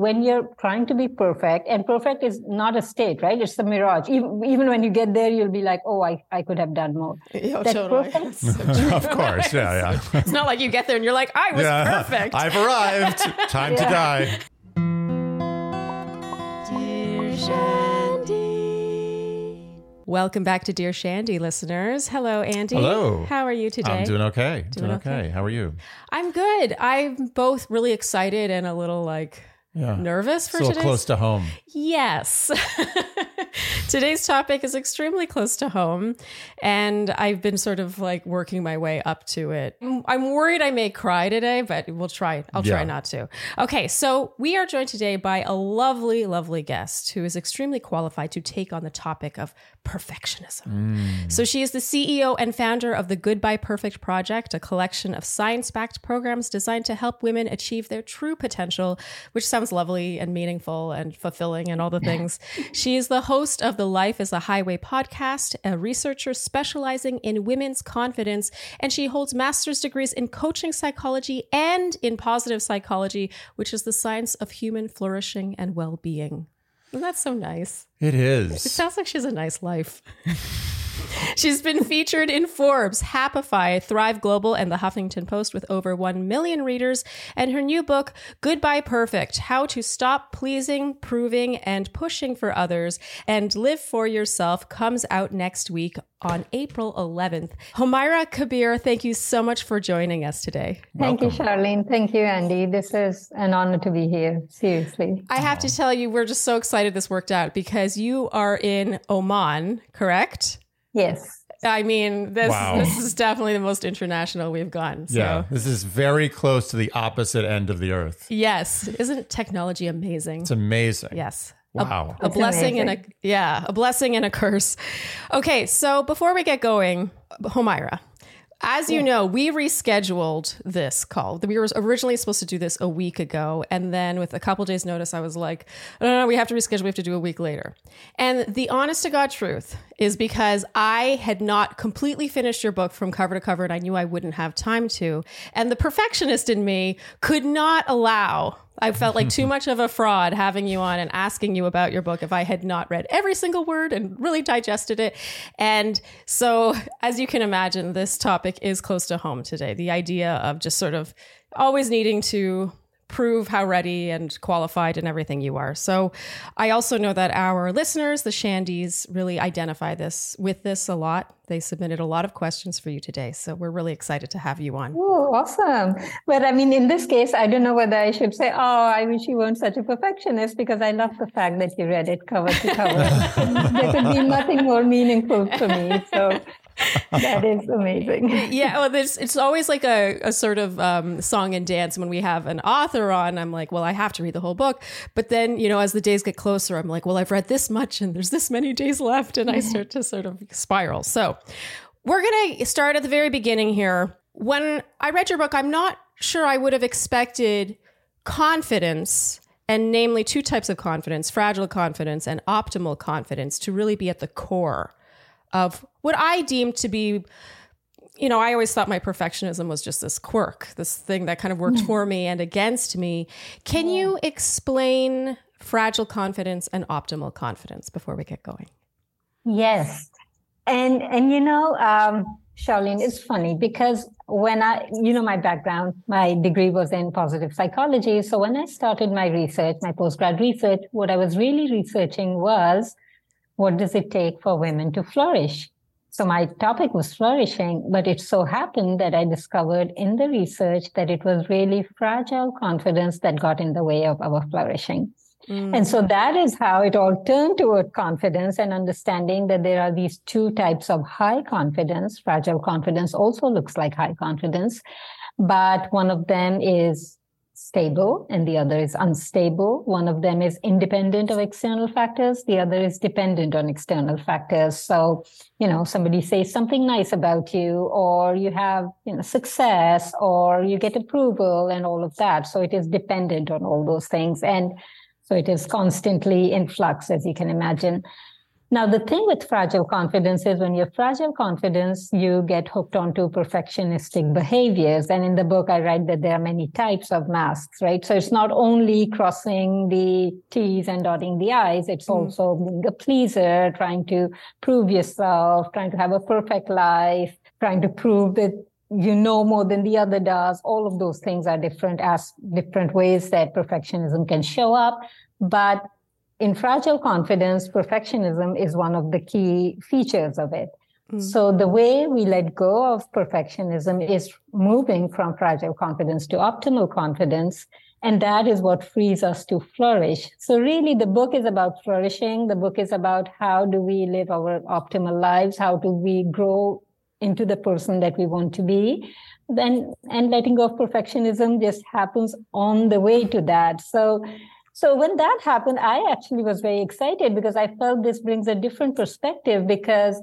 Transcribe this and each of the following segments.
when you're trying to be perfect, and perfect is not a state, right? It's a mirage. Even, even when you get there, you'll be like, oh, I, I could have done more. Yeah, oh, totally. of course. Yeah, yeah. it's not like you get there and you're like, I was yeah, perfect. I've arrived. Time to die. Dear shandy welcome back to Dear Shandy, listeners. Hello, Andy. Hello. How are you today? I'm doing okay. Doing, doing okay. okay. How are you? I'm good. I'm both really excited and a little like yeah. nervous for today. close to home. Yes. Today's topic is extremely close to home, and I've been sort of like working my way up to it. I'm worried I may cry today, but we'll try. I'll try yeah. not to. Okay, so we are joined today by a lovely, lovely guest who is extremely qualified to take on the topic of perfectionism. Mm. So she is the CEO and founder of the Goodbye Perfect Project, a collection of science backed programs designed to help women achieve their true potential, which sounds lovely and meaningful and fulfilling and all the things. she is the host of the Life is a Highway podcast, a researcher specializing in women's confidence, and she holds master's degrees in coaching psychology and in positive psychology, which is the science of human flourishing and well being. That's so nice. It is. It sounds like she has a nice life. She's been featured in Forbes, Happify, Thrive Global, and the Huffington Post with over 1 million readers. And her new book, Goodbye Perfect How to Stop Pleasing, Proving, and Pushing for Others and Live for Yourself, comes out next week on April 11th. Homaira Kabir, thank you so much for joining us today. Thank Welcome. you, Sharleen. Thank you, Andy. This is an honor to be here. Seriously. I have to tell you, we're just so excited this worked out because you are in Oman, correct? Yes. I mean, this wow. this is definitely the most international we've gone. So. Yeah, this is very close to the opposite end of the earth. Yes, isn't technology amazing? It's amazing. Yes. Wow. A, a blessing amazing. and a yeah, a blessing and a curse. Okay, so before we get going, Homaira, as you know, we rescheduled this call. We were originally supposed to do this a week ago. And then with a couple days' notice, I was like, no, no, no, we have to reschedule. We have to do a week later. And the honest to God truth is because I had not completely finished your book from cover to cover and I knew I wouldn't have time to. And the perfectionist in me could not allow I felt like too much of a fraud having you on and asking you about your book if I had not read every single word and really digested it. And so, as you can imagine, this topic is close to home today. The idea of just sort of always needing to prove how ready and qualified and everything you are. So I also know that our listeners, the Shandies, really identify this with this a lot. They submitted a lot of questions for you today. So we're really excited to have you on. Oh, awesome. But I mean, in this case, I don't know whether I should say, oh, I wish you weren't such a perfectionist because I love the fact that you read it cover to cover. there could be nothing more meaningful for me. So that is amazing. yeah, well, it's it's always like a, a sort of um, song and dance when we have an author on. I'm like, well, I have to read the whole book. But then, you know, as the days get closer, I'm like, well, I've read this much and there's this many days left, and I start to sort of spiral. So, we're gonna start at the very beginning here. When I read your book, I'm not sure I would have expected confidence and namely two types of confidence fragile confidence and optimal confidence to really be at the core of what I deemed to be you know, I always thought my perfectionism was just this quirk, this thing that kind of worked for me and against me. Can you explain fragile confidence and optimal confidence before we get going? Yes. And and you know, um, Sharleen, it's funny because when I, you know, my background, my degree was in positive psychology. So when I started my research, my postgrad research, what I was really researching was what does it take for women to flourish? So my topic was flourishing, but it so happened that I discovered in the research that it was really fragile confidence that got in the way of our flourishing. Mm. And so that is how it all turned toward confidence and understanding that there are these two types of high confidence. Fragile confidence also looks like high confidence, but one of them is stable and the other is unstable. One of them is independent of external factors. The other is dependent on external factors. So, you know, somebody says something nice about you or you have, you know, success or you get approval and all of that. So it is dependent on all those things. And so it is constantly in flux, as you can imagine. Now, the thing with fragile confidence is when you have fragile confidence, you get hooked onto perfectionistic behaviors. And in the book, I write that there are many types of masks, right? So it's not only crossing the T's and dotting the I's, it's mm. also being a pleaser, trying to prove yourself, trying to have a perfect life, trying to prove that you know more than the other does. All of those things are different as different ways that perfectionism can show up. But in fragile confidence, perfectionism is one of the key features of it. Mm. So the way we let go of perfectionism is moving from fragile confidence to optimal confidence. And that is what frees us to flourish. So really the book is about flourishing. The book is about how do we live our optimal lives? How do we grow into the person that we want to be? Then, and letting go of perfectionism just happens on the way to that. So so when that happened, I actually was very excited because I felt this brings a different perspective because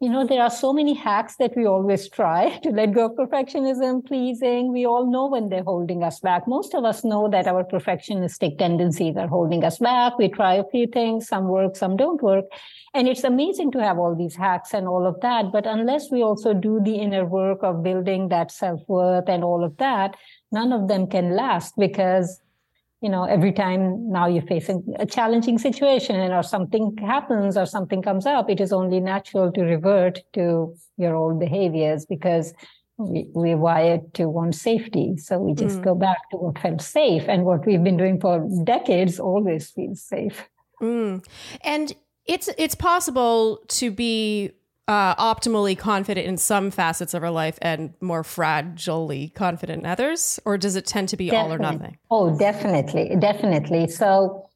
you know there are so many hacks that we always try to let go of perfectionism pleasing. We all know when they're holding us back. Most of us know that our perfectionistic tendencies are holding us back. We try a few things. Some work some don't work. And it's amazing to have all these hacks and all of that. But unless we also do the inner work of building that self-worth and all of that none of them can last because you know every time now you're facing a challenging situation and or something happens or something comes up it is only natural to revert to your old behaviors because we, we're wired to want safety so we just mm. go back to what felt safe and what we've been doing for decades always feels safe mm. and it's it's possible to be uh, optimally confident in some facets of our life and more fragilely confident in others? Or does it tend to be definitely. all or nothing? Oh, definitely. Definitely. So,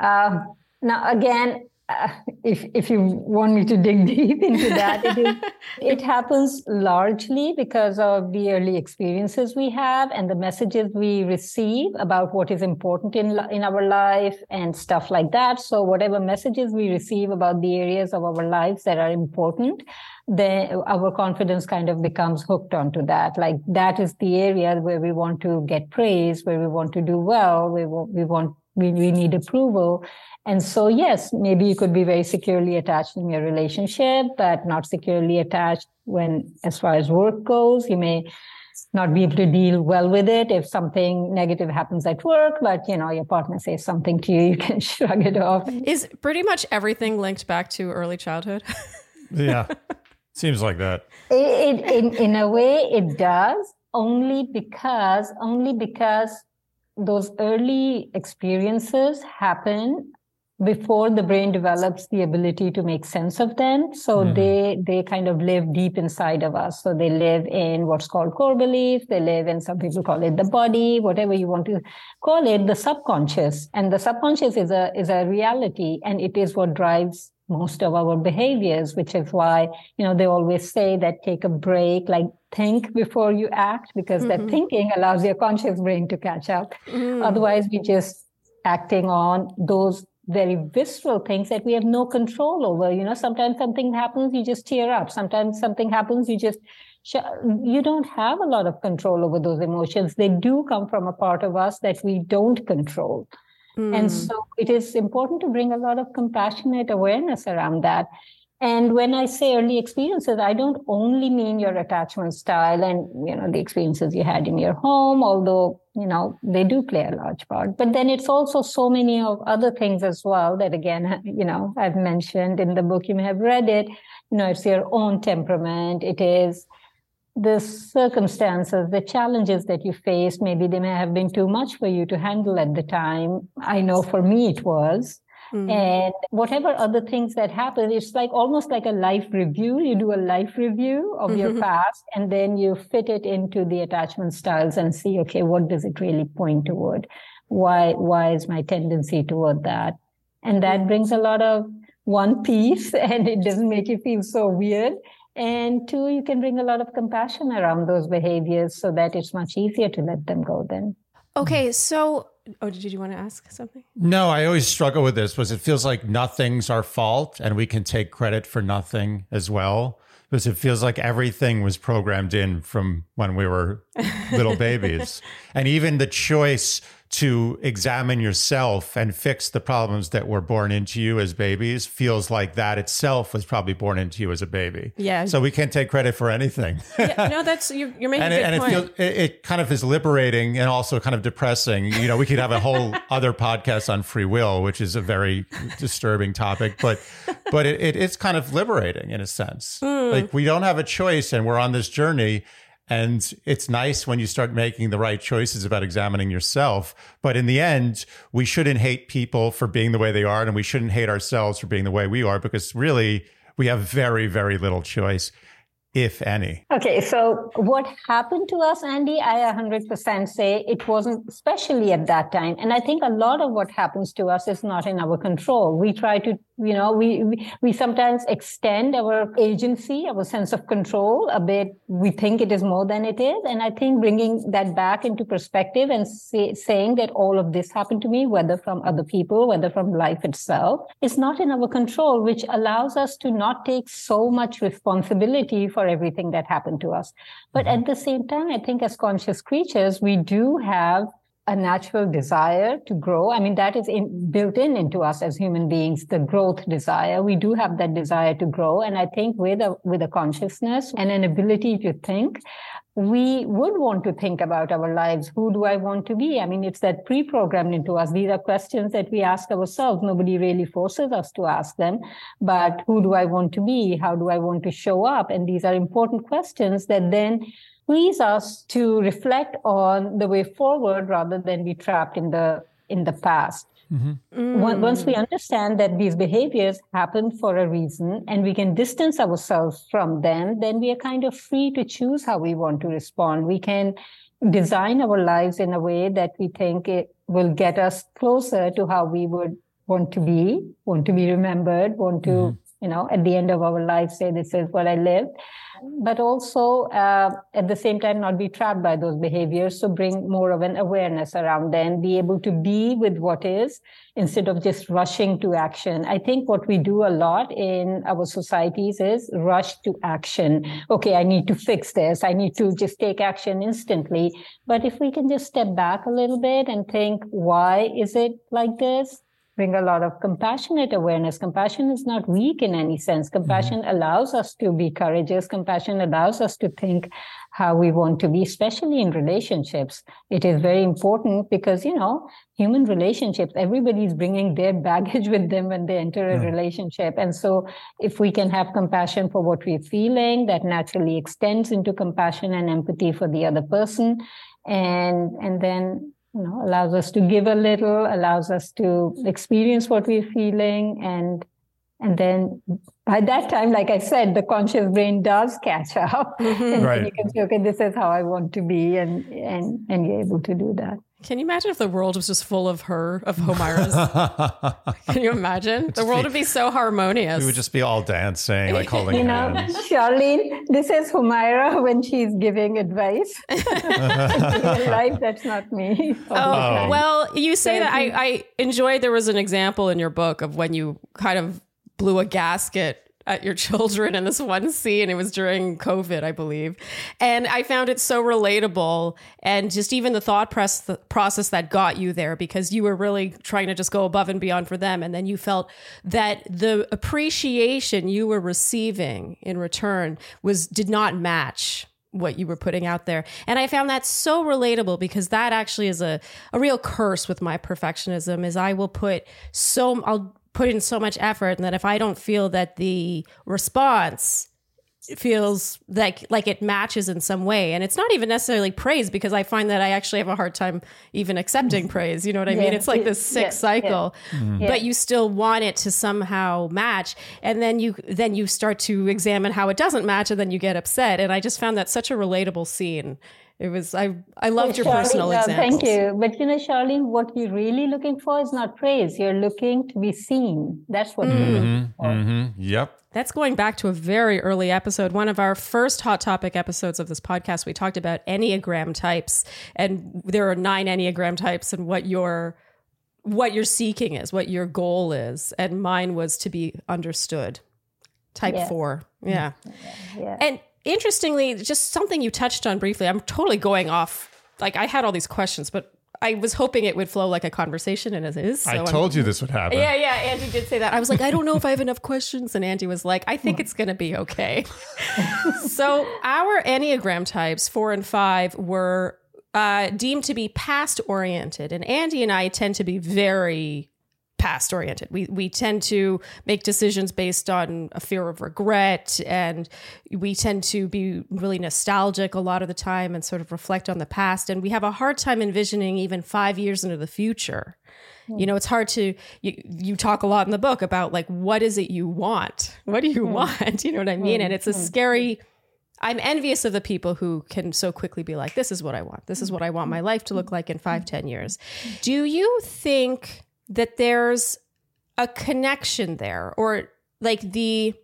uh, now again, uh, if if you want me to dig deep into that, it, is, it happens largely because of the early experiences we have and the messages we receive about what is important in in our life and stuff like that. So whatever messages we receive about the areas of our lives that are important, then our confidence kind of becomes hooked onto that. Like that is the area where we want to get praise, where we want to do well, we we want we, we need approval. And so, yes, maybe you could be very securely attached in your relationship, but not securely attached when, as far as work goes. You may not be able to deal well with it if something negative happens at work, but you know, your partner says something to you, you can shrug it off. Is pretty much everything linked back to early childhood? yeah. Seems like that. It, it, in, in a way, it does only because, only because those early experiences happen before the brain develops the ability to make sense of them. So mm. they they kind of live deep inside of us. So they live in what's called core belief. They live in some people call it the body whatever you want to call it the subconscious. And the subconscious is a is a reality and it is what drives most of our behaviors which is why you know they always say that take a break like think before you act because mm-hmm. that thinking allows your conscious brain to catch up mm. otherwise we just acting on those very visceral things that we have no control over. You know, sometimes something happens, you just tear up. Sometimes something happens, you just, you don't have a lot of control over those emotions. They do come from a part of us that we don't control. Mm. And so it is important to bring a lot of compassionate awareness around that. And when I say early experiences, I don't only mean your attachment style and, you know, the experiences you had in your home, although, you know, they do play a large part. But then it's also so many of other things as well that, again, you know, I've mentioned in the book, you may have read it. You know, it's your own temperament. It is the circumstances, the challenges that you faced. Maybe they may have been too much for you to handle at the time. I know for me it was. Mm. And whatever other things that happen, it's like almost like a life review. You do a life review of mm-hmm. your past and then you fit it into the attachment styles and see, okay, what does it really point toward? Why, why is my tendency toward that? And that mm. brings a lot of one piece and it doesn't make you feel so weird. And two, you can bring a lot of compassion around those behaviors so that it's much easier to let them go then. Okay. So Oh, did you want to ask something? No, I always struggle with this. Was it feels like nothing's our fault, and we can take credit for nothing as well. because it feels like everything was programmed in from when we were little babies. And even the choice to examine yourself and fix the problems that were born into you as babies feels like that itself was probably born into you as a baby. Yeah. So we can't take credit for anything. yeah, no, that's you're, you're making and a it, good and point. it feels it, it kind of is liberating and also kind of depressing. You know, we could have a whole other podcast on free will, which is a very disturbing topic, but but it, it it's kind of liberating in a sense. Hmm. Like we don't have a choice, and we're on this journey. And it's nice when you start making the right choices about examining yourself. But in the end, we shouldn't hate people for being the way they are, and we shouldn't hate ourselves for being the way we are, because really, we have very, very little choice, if any. Okay, so what happened to us, Andy? I 100% say it wasn't, especially at that time. And I think a lot of what happens to us is not in our control. We try to, you know, we, we, we sometimes extend our agency, our sense of control a bit. We think it is more than it is. And I think bringing that back into perspective and say, saying that all of this happened to me, whether from other people, whether from life itself, is not in our control, which allows us to not take so much responsibility for everything that happened to us. But mm-hmm. at the same time, I think as conscious creatures, we do have a natural desire to grow. I mean, that is in, built in into us as human beings, the growth desire. We do have that desire to grow. And I think with a, with a consciousness and an ability to think, we would want to think about our lives. Who do I want to be? I mean, it's that pre-programmed into us. These are questions that we ask ourselves. Nobody really forces us to ask them, but who do I want to be? How do I want to show up? And these are important questions that then frees us to reflect on the way forward rather than be trapped in the in the past. Mm-hmm. Once we understand that these behaviors happen for a reason and we can distance ourselves from them, then we are kind of free to choose how we want to respond. We can design our lives in a way that we think it will get us closer to how we would want to be, want to be remembered, want to, mm-hmm. you know, at the end of our life say, this is what I lived but also uh, at the same time not be trapped by those behaviors. So bring more of an awareness around them. Be able to be with what is instead of just rushing to action. I think what we do a lot in our societies is rush to action. Okay i need to fix this. I need to just take action instantly. But if we can just step back a little bit and think why is it like this bring a lot of compassionate awareness. Compassion is not weak in any sense. Compassion mm-hmm. allows us to be courageous. Compassion allows us to think how we want to be, especially in relationships. It is very important because, you know, human relationships, everybody's bringing their baggage with them when they enter a relationship. And so if we can have compassion for what we're feeling, that naturally extends into compassion and empathy for the other person. And, and then you know, allows us to give a little, allows us to experience what we're feeling. And, and then by that time, like I said, the conscious brain does catch up. Mm-hmm. And right. you can say, okay, this is how I want to be. And, and, and you're able to do that. Can you imagine if the world was just full of her, of Homaira's? Can you imagine? The world would be so harmonious. We would just be all dancing, like holding you know, hands. Sharleen, this is Homaira when she's giving advice. in real life, that's not me. Oh, oh. well, you say that. I, I enjoyed there was an example in your book of when you kind of blew a gasket at your children in this one scene. It was during COVID, I believe. And I found it so relatable and just even the thought press, the process that got you there because you were really trying to just go above and beyond for them. And then you felt that the appreciation you were receiving in return was did not match what you were putting out there. And I found that so relatable because that actually is a, a real curse with my perfectionism is I will put so I'll put in so much effort and that if I don't feel that the response feels like like it matches in some way and it's not even necessarily praise because i find that i actually have a hard time even accepting mm-hmm. praise you know what i Yeah, mean it's like this sick yeah, cycle Yeah. but you still want it to somehow match and then you then you start to examine how it doesn't match and then you get upset and i just found that such a relatable scene it was i i loved your Sharleen, personal uh, examples Thank you. But you know, Sharleen, what you're really looking for is not praise. You're looking to be seen. That's what you're looking for. hmm Yep. That's going back to a very early episode. One of our first hot topic episodes of this podcast, we talked about Enneagram types, and there are nine Enneagram types, and what your what you're seeking is, what your goal is, and mine was to be understood. type yeah. four. Yeah. yeah. And interestingly, just something you touched on briefly, I'm totally going off. Like I had all these questions, but I was hoping it would flow like a conversation, and it is. So I told I'm, you this would happen. Yeah, yeah. Andy did say that. I was like, I don't know if I have enough questions, and Andy was like, I think it's going to be okay. so our enneagram types, four and five, were uh, deemed to be past oriented, and Andy and I tend to be very past oriented. We we tend to make decisions based on a fear of regret and we tend to be really nostalgic a lot of the time and sort of reflect on the past and we have a hard time envisioning even 5 years into the future. You hmm. know, it's hard to you, you talk a lot in the book about like what is it you want? What do you mm. want? You know what I mean? Hmm. And it's a hmm. scary I'm envious of the people who can so quickly be like, this is what I want. This is what I want my life to look like in five, ten years. Do you think that there's a connection there or like the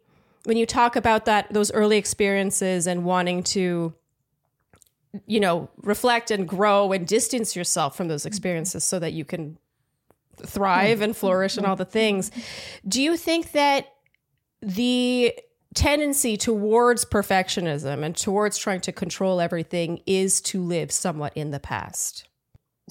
when you talk about that those early experiences and wanting to you know reflect and grow and distance yourself from those experiences so that you can thrive and flourish and all the things do you think that the tendency towards perfectionism and towards trying to control everything is to live somewhat in the past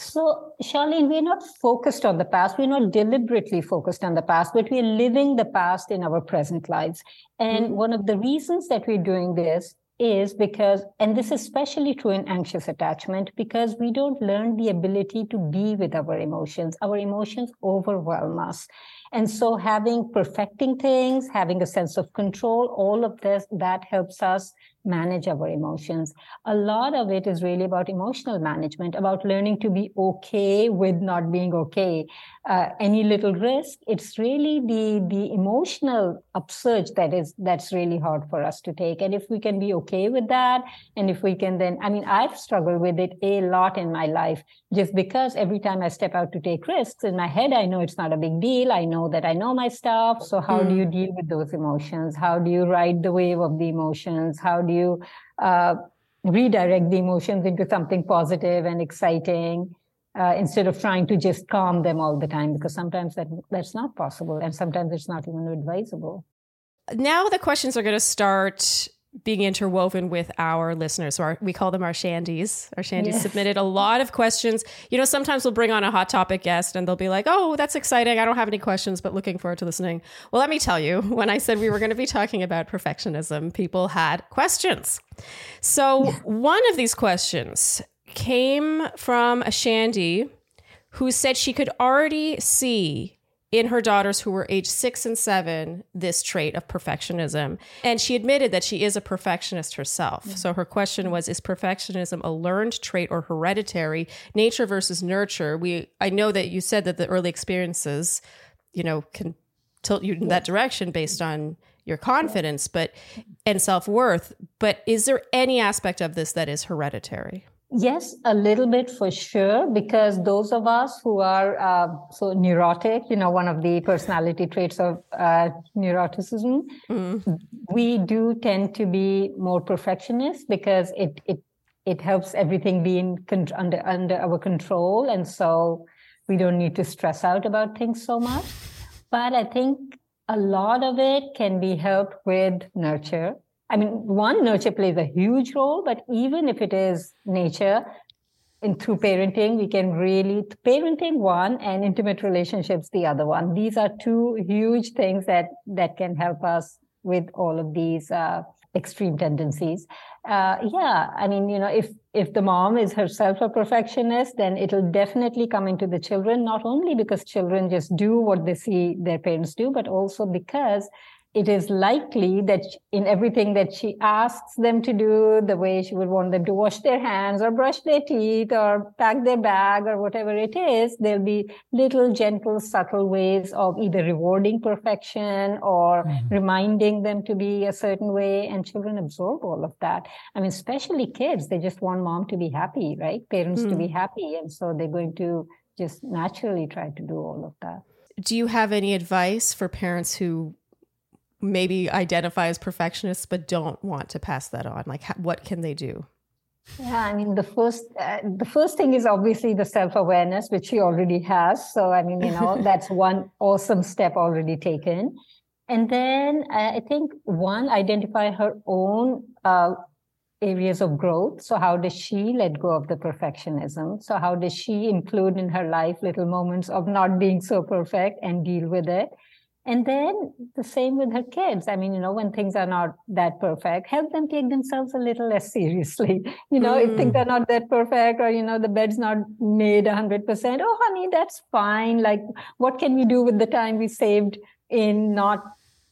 so, Sharleen, we're not focused on the past. We're not deliberately focused on the past, but we're living the past in our present lives. And mm-hmm. one of the reasons that we're doing this is because, and this is especially true in anxious attachment, because we don't learn the ability to be with our emotions. Our emotions overwhelm us. And so having perfecting things, having a sense of control, all of this, that helps us manage our emotions. A lot of it is really about emotional management, about learning to be okay with not being okay. Uh, any little risk, it's really the the emotional upsurge that is that's really hard for us to take. And if we can be okay with that, and if we can then, I mean, I've struggled with it a lot in my life, just because every time I step out to take risks in my head, I know it's not a big deal. I know that I know my stuff. So how mm. do you hmm. deal with those emotions? How do you ride the wave of the emotions? How do you uh, redirect the emotions into something positive and exciting uh, instead of trying to just calm them all the time because sometimes that that's not possible and sometimes it's not even advisable. Now the questions are going to start being interwoven with our listeners. So our, we call them our shandies. Our shandies yes. submitted a lot of questions. You know, sometimes we'll bring on a hot topic guest and they'll be like, oh, that's exciting. I don't have any questions, but looking forward to listening. Well, let me tell you, when I said we were going to be talking about perfectionism, people had questions. So yeah. one of these questions came from a shandy who said she could already see in her daughters who were age six and seven this trait of perfectionism. And she admitted that she is a perfectionist herself. Mm-hmm. So her question was Is perfectionism a learned trait or hereditary? Nature versus nurture. We I know that you said that the early experiences, you know, can tilt you in that direction based on your confidence but and self-worth but is there any aspect of this that is hereditary Yes, a little bit for sure, because those of us who are uh, so neurotic, you know, one of the personality traits of uh, neuroticism, mm. we do tend to be more perfectionist because it it it helps everything be in con- under under our control, and so we don't need to stress out about things so much. But I think a lot of it can be helped with nurture I mean, one, nurture plays a huge role, but even if it is nature, and through parenting, we can really parenting one and intimate relationships the other one. These are two huge things that that can help us with all of these uh, extreme tendencies. Uh, yeah, I mean, you know, if if the mom is herself a perfectionist, then it'll definitely come into the children. Not only because children just do what they see their parents do, but also because it is likely that in everything that she asks them to do, the way she would want them to wash their hands or brush their teeth or pack their bag or whatever it is, there'll be little gentle, subtle ways of either rewarding perfection or mm-hmm. reminding them to be a certain way. And children absorb all of that. I mean, especially kids, they just want mom to be happy, right? Parents mm. to be mm. happy. And so they're going to just naturally try to do all of that. Do you have any advice for parents who maybe identify as perfectionists but don't want to pass that on like what can they do yeah i mean the first uh, the first thing is obviously the self-awareness which she already has so i mean you know that's one awesome step already taken And then uh, I think one, identify her own uh, areas of growth. So, how does she let go of the perfectionism? So, how does she include in her life little moments of not being so perfect and deal with it? And then the same with her kids. I mean, you know, when things are not that perfect, help them take themselves a little less seriously. You know, mm. if things mm. are not that perfect or, you know, the bed's not made 100%, oh, honey, that's fine. Like, what can we do with the time we saved in not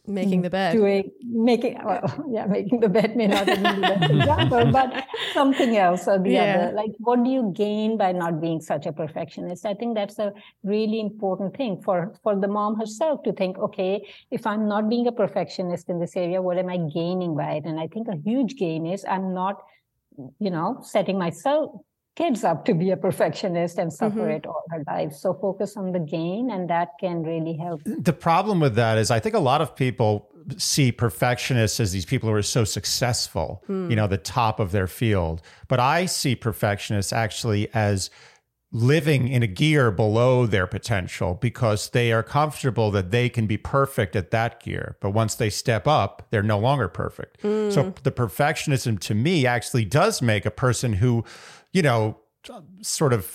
making the bed. Doing making well yeah making the bed may not be the best example but something else or the yeah. other like what do you gain by not being such a perfectionist? I think that's a really important thing for for the mom herself to think okay if i'm not being a perfectionist in this area what am i gaining by it? And i think a huge gain is i'm not you know setting myself kids up to be a perfectionist and suffer mm-hmm. it all her life. So focus on the gain, and that can really help. The problem with that is, I think a lot of people see perfectionists as these people who are so successful, mm. you know, the top of their field. But I see perfectionists actually as living in a gear below their potential because they are comfortable that they can be perfect at that gear. But once they step up, they're no longer perfect. Mm. So the perfectionism to me actually does make a person who you know, sort of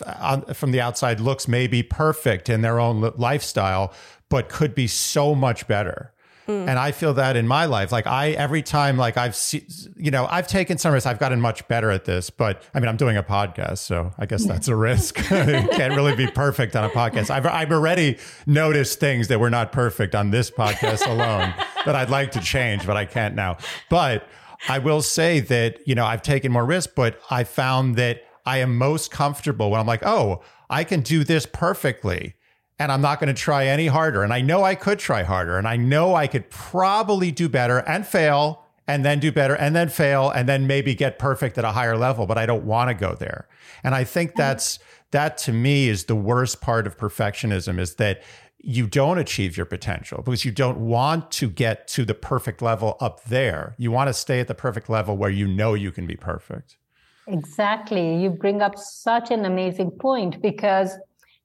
from the outside looks maybe perfect in their own lifestyle, but could be so much better. Mm. And I feel that in my life, like I, every time, like I've seen, you know, I've taken some risks. I've gotten much better at this, but I mean, I'm doing a podcast, so I guess that's a risk. can't really be perfect on a podcast. I've, I've already noticed things that were not perfect on this podcast alone that I'd like to change, but I can't now. But I will say that, you know, I've taken more risks, but I found that I am most comfortable when I'm like, oh, I can do this perfectly and I'm not going to try any harder. And I know I could try harder and I know I could probably do better and fail and then do better and then fail and then maybe get perfect at a higher level, but I don't want to go there. And I think mm-hmm. that's that to me is the worst part of perfectionism is that you don't achieve your potential because you don't want to get to the perfect level up there. You want to stay at the perfect level where you know you can be perfect. Exactly. You bring up such an amazing point because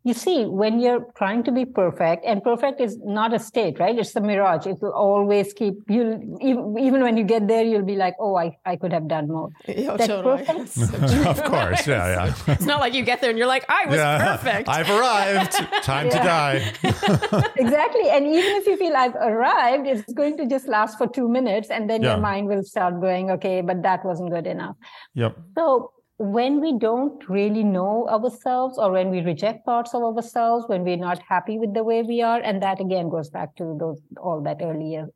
you see, when you're trying to be perfect, and perfect is not a state, right? It's a mirage. It will always keep you, even when you get there, you'll be like, oh, I, I could have done more. Yeah, totally. of course. Yeah, yeah. It's not like you get there and you're like, I was yeah, perfect. I've arrived. Time to die. exactly. And even if you feel I've arrived, it's going to just last for two minutes. And then yeah. your mind will start going, okay, but that wasn't good enough. Yep. So when we don't really know ourselves or when we reject parts of ourselves when we're not happy with the way we are and that again goes back to those all that earlier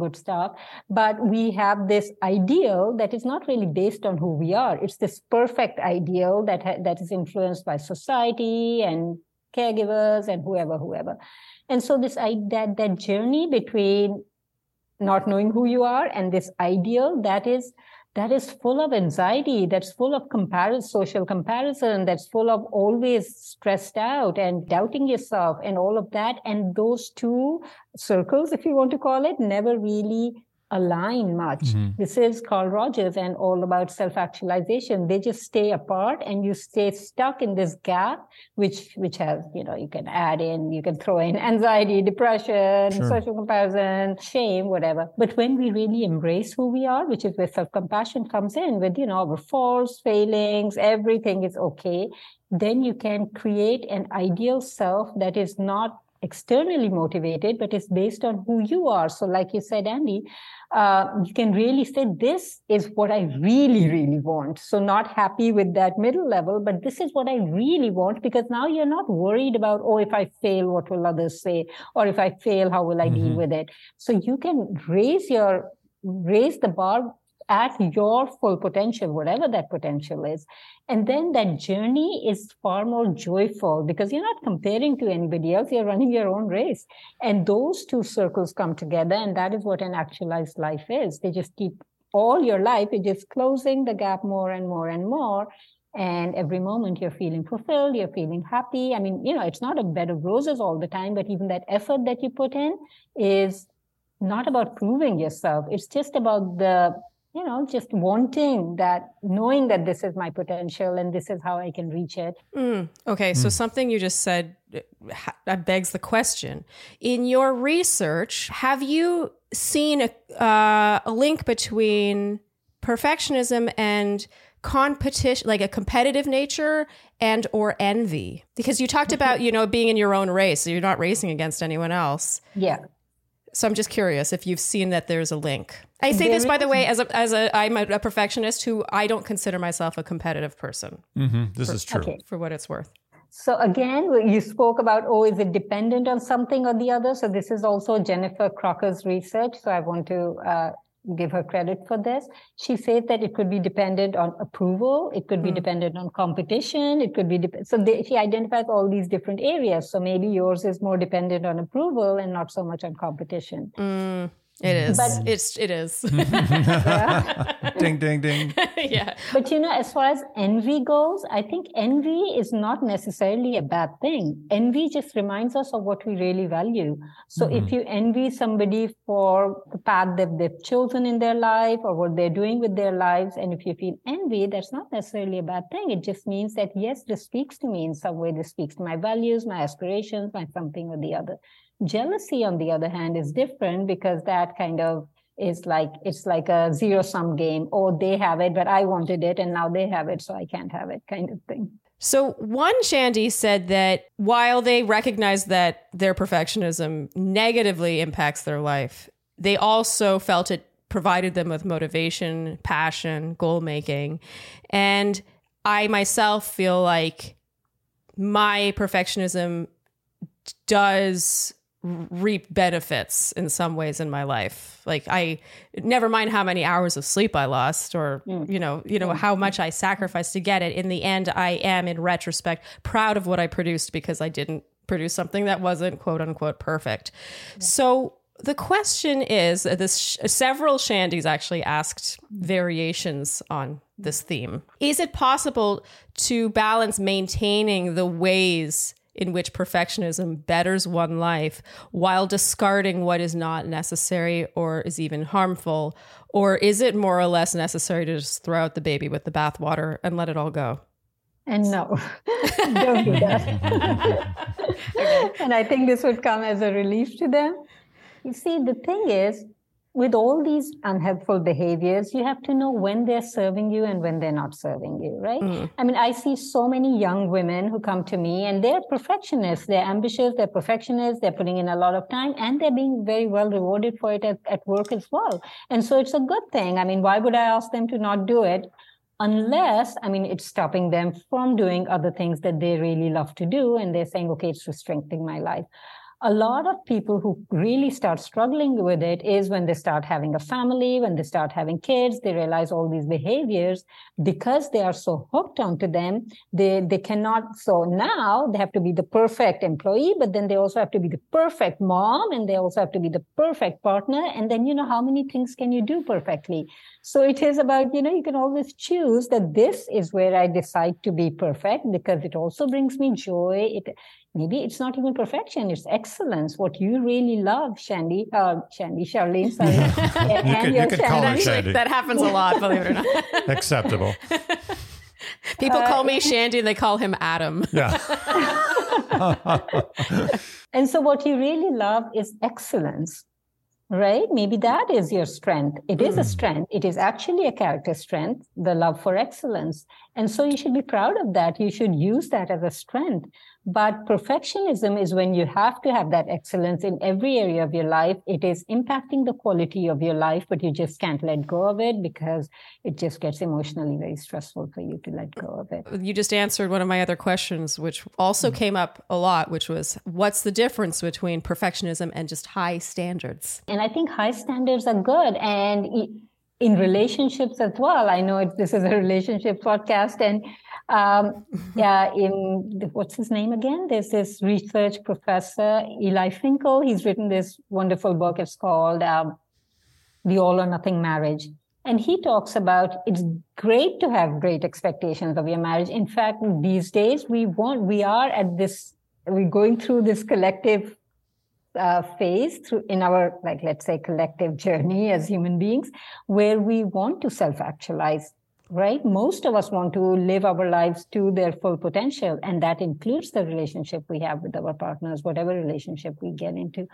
good stuff. But we have this ideal that is not really based on who we are. It's this perfect ideal that ha- that is influenced by society and caregivers and whoever whoever. And so this I, that that journey between not knowing who you are and this ideal that is that is full of anxiety, that's full of comparison, social comparison, that's full of always stressed out and doubting yourself and all of that. And those two circles, if you want to call it, never really align much. Mm-hmm. This is Carl Rogers and all about self-actualization. They just stay apart and you stay stuck in this gap, which which has, you know, you can add in, you can throw in anxiety, depression, sure. social comparison, shame, whatever. But when we really embrace who we are, which is where self-compassion comes in with, you know, our faults, failings, everything is okay, then you can create an ideal self that is not externally motivated, but it's based on who you are. So, like you said, Andy, uh, you can really say, This is what I really, really want. So, not happy with that middle level, but this is what I really want because now you're not worried about, Oh, if I fail, what will others say? Or if I fail, how will I mm-hmm. deal with it? So, you can raise your raise the bar at your full potential, whatever that potential is. And then that journey is far more joyful because you're not comparing to anybody else, you're running your own race. And those two circles come together, and that is what an actualized life is. They just keep all your life, you're just closing the gap more and more and more. And every moment you're feeling fulfilled, you're feeling happy. I mean, you know, it's not a bed of roses all the time, but even that effort that you put in is not about proving yourself. It's just about the you know, just wanting that, knowing that this is my potential and this is how I can reach it. Mm, okay, so something you just said uh, begs the question. In your research, have you seen a, uh, a link between perfectionism and competition like a competitive nature and or envy because you talked about you know being in your own race so you're not racing against anyone else yeah so i'm just curious if you've seen that there's a link i say this by the way as a as a i'm a, a perfectionist who i don't consider myself a competitive person mm-hmm. this for, is true okay. for what it's worth so again, you spoke about, oh, is it dependent on something or the other? So this is also Jennifer Crocker's research. So I want to uh, give her credit for this. She said that it could be dependent on approval, it could be mm. dependent on competition, it could be de- so they, she identifies all these different areas. So maybe yours is more dependent on approval and not so much on competition. Mm. It is. But, it's it is. ding ding ding. yeah. But you know, as far as envy goes, I think envy is not necessarily a bad thing. Envy just reminds us of what we really value. So mm-hmm. if you envy somebody for the path that they've chosen in their life or what they're doing with their lives, and if you feel envy, that's not necessarily a bad thing. It just means that yes, this speaks to me in some way. This speaks to my values, my aspirations, my something or the other. Jealousy, on the other hand, is different because that kind of is like it's like a zero sum game. Oh, they have it, but I wanted it, and now they have it, so I can't have it, kind of thing. So, one Shandy said that while they recognize that their perfectionism negatively impacts their life, they also felt it provided them with motivation, passion, goal making. And I myself feel like my perfectionism does reap benefits in some ways in my life like i never mind how many hours of sleep i lost or mm. you know you know mm. how much i sacrificed to get it in the end i am in retrospect proud of what i produced because i didn't produce something that wasn't quote unquote perfect yeah. so the question is uh, this several shandies actually asked variations on this theme is it possible to balance maintaining the ways in which perfectionism betters one life while discarding what is not necessary or is even harmful? Or is it more or less necessary to just throw out the baby with the bathwater and let it all go? And no, don't do that. And I think this would come as a relief to them. You see, the thing is, with all these unhelpful behaviors, you have to know when they're serving you and when they're not serving you, right? Mm. I mean, I see so many young women who come to me and they're perfectionists, they're ambitious, they're perfectionists, they're putting in a lot of time and they're being very well rewarded for it at, at work as well. And so it's a good thing. I mean, why would I ask them to not do it? Unless, I mean, it's stopping them from doing other things that they really love to do. And they're saying, okay, it's restricting my life a lot of people who really start struggling with it is when they start having a family, when they start having kids, they realize all these behaviors because they are so hooked onto them, they, they cannot. So now they have to be the perfect employee, but then they also have to be the perfect mom and they also have to be the perfect partner. And then, you know, how many things can you do perfectly? So it is about, you know, you can always choose that this is where I decide to be perfect because it also brings me joy. It, maybe it's not even perfection it's excellence. What you really love shandy uh shandy sharleen sorry. You could, you could call her shandy. that happens a lot believe it or not. Acceptable. People uh, call me shandy and they call him adam. Yeah. And so what you really love is excellence right? Maybe that is your strength. It is mm. a hmm. strength. It is actually a character strength the love for excellence. And so you should be proud of that. You should use that as a strength but perfectionism is when you have to have that excellence in every area of your life. It is impacting the quality of your life, but you just can't let go of it because it just gets emotionally very stressful for you to let go of it. You just answered one of my other questions, which also mm-hmm. came up a lot, which was what's the difference between perfectionism and just high standards? And I think high standards are good. And in relationships as well. I know this is a relationship podcast, and um, yeah, in what's his name again? There's this research professor, Eli Finkel. He's written this wonderful book. It's called um, The All or Nothing Marriage. And he talks about it's great to have great expectations of your marriage. In fact, these days we want, we are at this, we're going through this collective uh, phase through in our like let's say collective journey as human beings where we want to self actualize right? Most of us want to live our lives to their full potential, and that includes the relationship we have with our partners, whatever relationship we get into.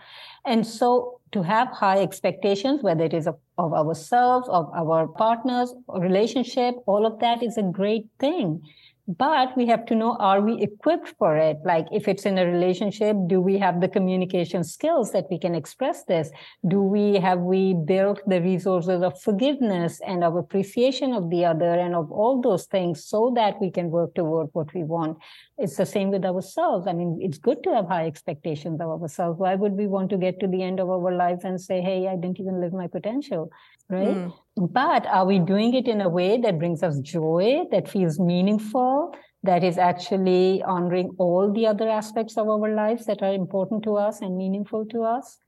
And so to have high expectations, whether it is of, of ourselves, of our partners, relationship, all of that is a great thing but we have to know are we equipped for it? Like if it's in a relationship do we have the communication skills that we can express this? Do we have we built the resources of forgiveness and of appreciation of the other and of all those things so that we can work toward what we want? It's the same with ourselves. I mean it's good to have high expectations of ourselves. Why would we want to get to the end of our lives and say hey i didn't even live my potential right mm. But are we doing it in a way that brings us joy, that feels meaningful, that is actually honoring all the other aspects of our lives that are important to us and meaningful to us?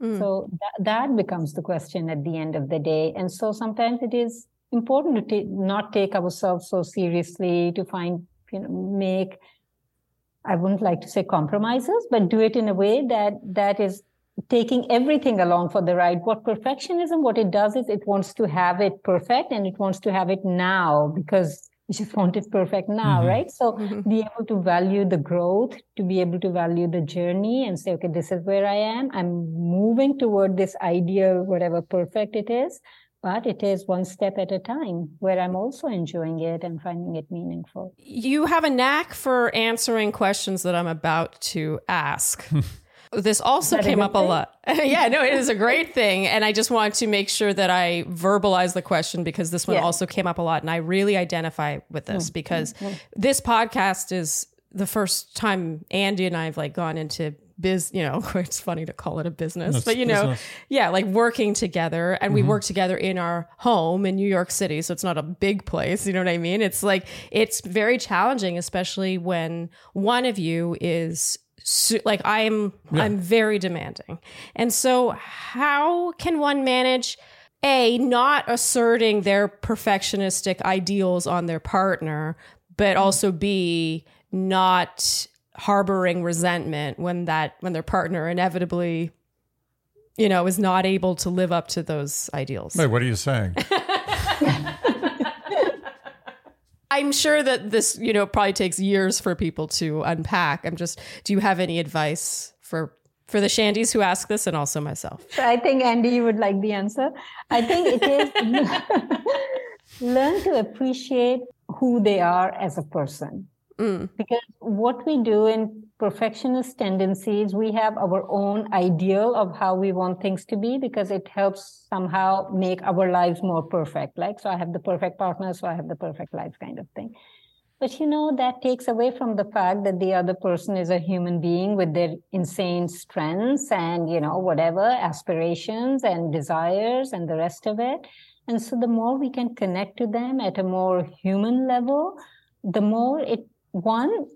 Mm. So that, that becomes the question at the end of the day. And so sometimes it is important to t- not take ourselves so seriously, to find, you know, make, I wouldn't like to say compromises, but do it in a way that that is taking everything along for the ride. What perfectionism, what it does is it wants to have it perfect and it wants to have it now because you just want it perfect now, mm-hmm. right? So mm-hmm. be able to value the growth, to be able to value the journey and say, okay, this is where I am. I'm moving toward this ideal, whatever perfect it is. But it is one step at a time where I'm also enjoying it and finding it meaningful. You have a knack for answering questions that I'm about to ask. This also came up thing? a lot. yeah, no, it is a great thing. And I just want to make sure that I verbalize the question because this one yeah. also came up a lot. And I really identify with this mm-hmm. because mm-hmm. this podcast is the first time Andy and I have like gone into biz, you know, it's funny to call it a business, but you know, business. yeah, like working together and mm-hmm. we work together in our home in New York City. So it's not a big place. You know what I mean? It's like, it's very challenging, especially when one of you is like I'm yeah. I'm very demanding. And so how can one manage a not asserting their perfectionistic ideals on their partner, but also b not harboring resentment when that when their partner inevitably you know is not able to live up to those ideals. Wait, what are you saying? I'm sure that this, you know, probably takes years for people to unpack. I'm just, do you have any advice for for the shandies who ask this and also myself? I think Andy you would like the answer. I think it is learn to appreciate who they are as a person. Mm. Because what we do in perfectionist tendencies, we have our own ideal of how we want things to be because it helps somehow make our lives more perfect. Like, so I have the perfect partner, so I have the perfect life kind of thing. But you know, that takes away from the fact that the other person is a human being with their insane strengths and, you know, whatever aspirations and desires and the rest of it. And so the more we can connect to them at a more human level, the more it one,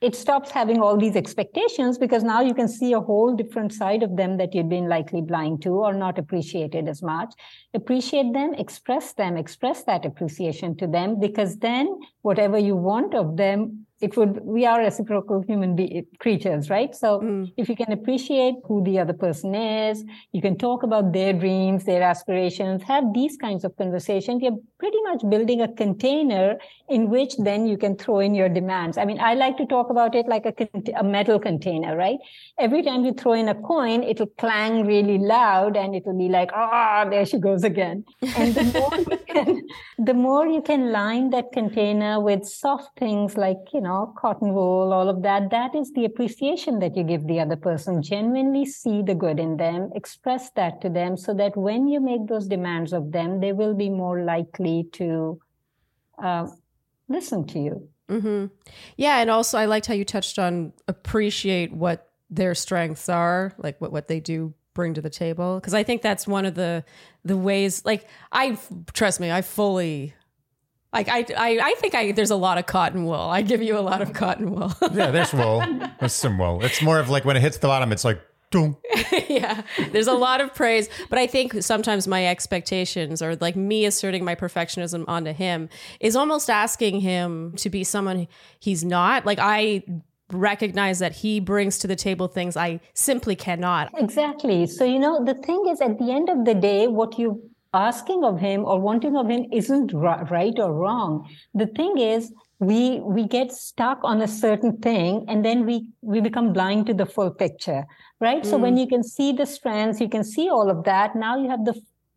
it stops having all these expectations because now you can see a whole different side of them that you've been likely blind to or not appreciated as much. Appreciate them, express them, express that appreciation to them because then whatever you want of them it would we are reciprocal human be- creatures right? So mm. if you can appreciate who the other person is you can talk about their dreams their aspirations have these kinds of conversations you're pretty much building a container in which then you can throw in your demands. I mean i like to talk about it like a, a metal container right? Every time you throw in a coin it'll clang really loud and it'll be like ah oh, there she goes again. And the more can the more you can line that container with soft things like you know, cotton wool, all of that, that is the appreciation that you give the other person. Genuinely see the good in them, express that to them so that when you make those demands of them, they will be more likely to uh, listen to you. Mm-hmm. Yeah. And also, I liked how you touched on appreciate what their strengths are, like what, what they do bring to the table because i think that's one of the the ways like i trust me i fully like I, I, I think I there's a lot of cotton wool. I give you a lot of cotton wool. yeah, there's wool. There's some wool. It's more of like when it hits the bottom, it's like yeah, there's a lot of praise, but I think sometimes my expectations or like me asserting my perfectionism onto him is almost asking him to be someone he's not. Like I recognize that he brings to the table things I simply cannot. Exactly. So, you know, the thing is, at the end of the day, what you're asking of him or wanting of him isn't right or wrong. The thing is, we we get stuck on a certain thing and then we we become blind to the full picture right mm. so when mm. you can see the strands you can see all of that now you have the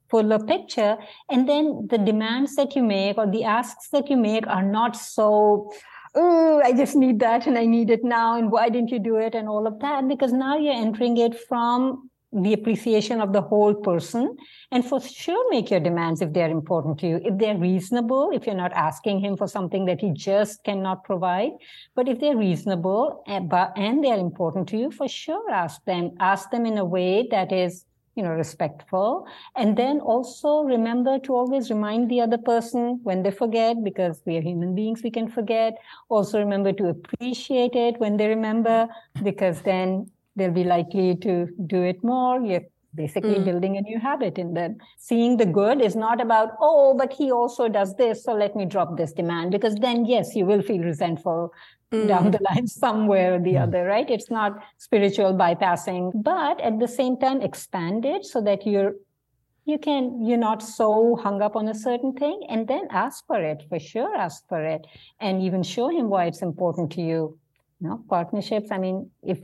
fuller picture and then the demands that you make or the asks that you make are not so oh i just need that and i need it now and why didn't you do it? and all of that because now you're entering it from the appreciation of the whole person. And for sure make your demands if they're important to you. If they're reasonable if you're not asking him for something that he just cannot provide but if they're reasonable and, eh, and they're important to you for sure ask them ask them in a way that is you know respectful and then also remember to always remind the other person when they forget because we are human beings we can forget also remember to appreciate it when they remember because then they'll be likely to do it more. You're basically mm. building a new habit in them. Seeing the good is not about, oh, but he also does this, so let me drop this demand. Because then, yes, you will feel resentful mm. down the line somewhere or the mm. other, right? It's not spiritual bypassing, but at the same time, expand it so that you're you can you're not so hung up on a certain thing and then ask for it for sure ask for it and even show him why it's important to you you know partnerships i mean if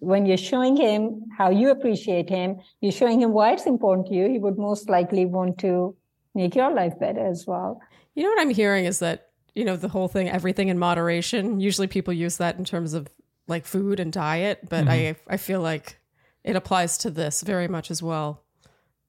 when you're showing him how you appreciate him, you're showing him why it's important to you, he would most likely want to make your life better as well. You know what I'm hearing is that, you know, the whole thing, everything in moderation. Usually people use that in terms of like food and diet, but mm-hmm. I I feel like it applies to this very much as well.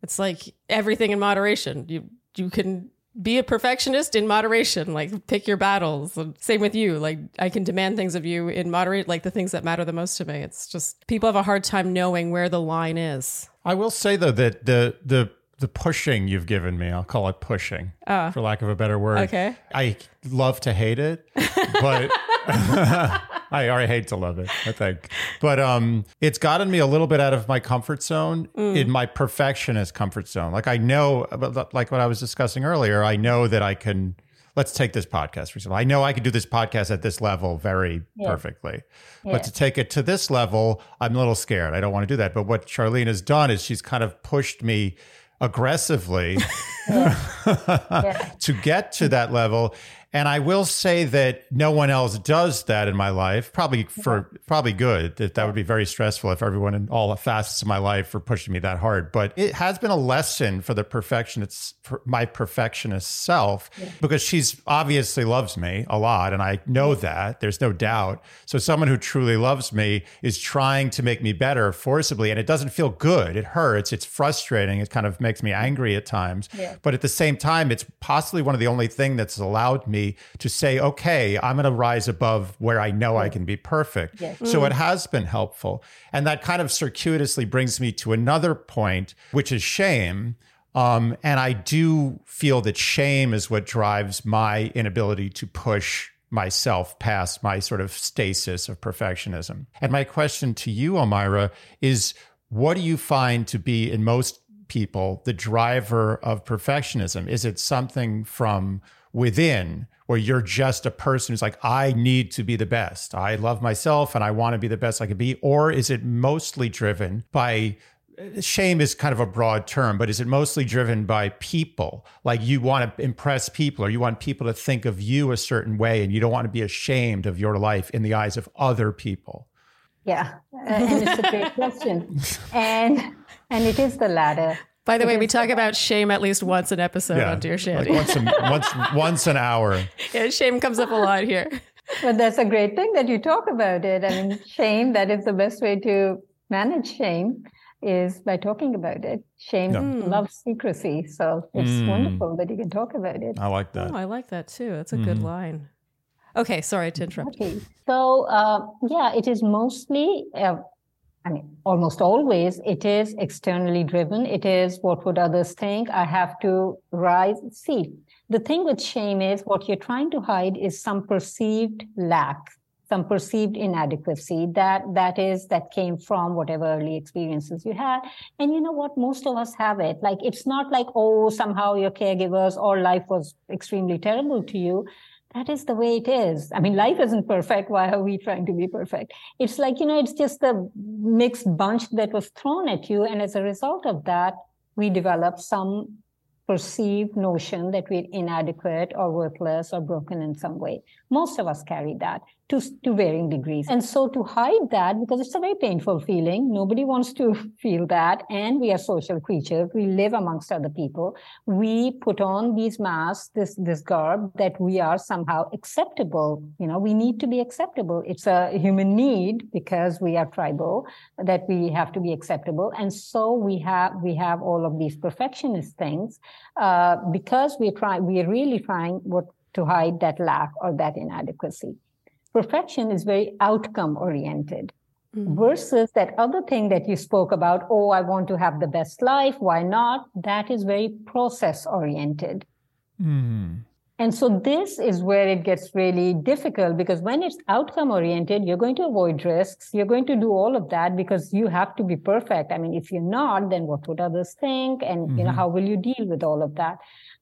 It's like everything in moderation. You you can be a perfectionist in moderation like pick your battles same with you like i can demand things of you in moderate like the things that matter the most to me it's just people have a hard time knowing where the line is i will say though that the the the pushing you've given me i'll call it pushing uh, for lack of a better word okay i love to hate it but I already hate to love it, I think. But um, it's gotten me a little bit out of my comfort zone mm. in my perfectionist comfort zone. Like I know, like what I was discussing earlier, I know that I can. Let's take this podcast for example. I know I can do this podcast at this level very yeah. perfectly, yeah. but to take it to this level, I'm a little scared. I don't want to do that. But what Sharleen has done is she's kind of pushed me aggressively to get to that level and I will say that no one else does that in my life. Probably for probably good. That that would be very stressful if everyone in all the facets of my life were pushing me that hard. But it has been a lesson for the perfectionist, for my perfectionist self, yeah. because she's obviously loves me a lot, and I know that. There's no doubt. So someone who truly loves me is trying to make me better forcibly, and it doesn't feel good. It hurts. It's frustrating. It kind of makes me angry at times. Yeah. But at the same time, it's possibly one of the only thing that's allowed me to say, okay, I'm going to rise above where I know I can be perfect. Yes. So mm. it has been helpful. And that kind of circuitously brings me to another point, which is shame. Um, and I do feel that shame is what drives my inability to push myself past my sort of stasis of perfectionism. And my question to you, Homaira, is what do you find to be in most people the driver of perfectionism? Is it something from within where you're just a person who's like, I need to be the best. I love myself and I want to be the best I can be? Or is it mostly driven by shame is kind of a broad term, but is it mostly driven by people? Like you want to impress people or you want people to think of you a certain way and you don't want to be ashamed of your life in the eyes of other people? Yeah, and it's a great question. And and it is the latter. By the way, we talk about shame at least once an episode yeah, on Dear Shandy. Like once, a, once, once an hour. Yeah, shame comes up a lot here. But that's a great thing that you talk about it. I mean, shame, that is the best way to manage shame is by talking about it. Shame yeah. loves secrecy. So it's mm. wonderful that you can talk about it. I like that. Oh, I like that too. That's a mm. good line. Okay, sorry to interrupt. Okay, so uh, yeah, it is mostly uh, I mean, almost always it is externally driven. It is what would others think? I have to rise. See, the thing with shame is what you're trying to hide is some perceived lack, some perceived inadequacy that that is that came from whatever early experiences you had. And you know what? Most of us have it. Like it's not like, oh, somehow your caregivers or life was extremely terrible to you that is the way it is. I mean, life isn't perfect. Why are we trying to be perfect? It's like, you know, it's just a mixed bunch that was thrown at you. And as a result of that, we develop some perceived notion that we're inadequate or worthless or broken in some way. Most of us carry that to, to varying degrees. And so to hide that, because it's a very painful feeling, nobody wants to feel that. And we are social creatures. We live amongst other people. We put on these masks, this, this garb that we are somehow acceptable. You know, we need to be acceptable. It's a human need because we are tribal that we have to be acceptable. And so we have, we have all of these perfectionist things, uh, because we try, we are really trying what to hide that lack or that inadequacy perfection is very outcome oriented mm-hmm. versus that other thing that you spoke about oh i want to have the best life why not that is very process oriented mm-hmm. and so this is where it gets really difficult because when it's outcome oriented you're going to avoid risks you're going to do all of that because you have to be perfect i mean if you're not then what would others think and mm-hmm. you know mm-hmm. how will you deal with all of that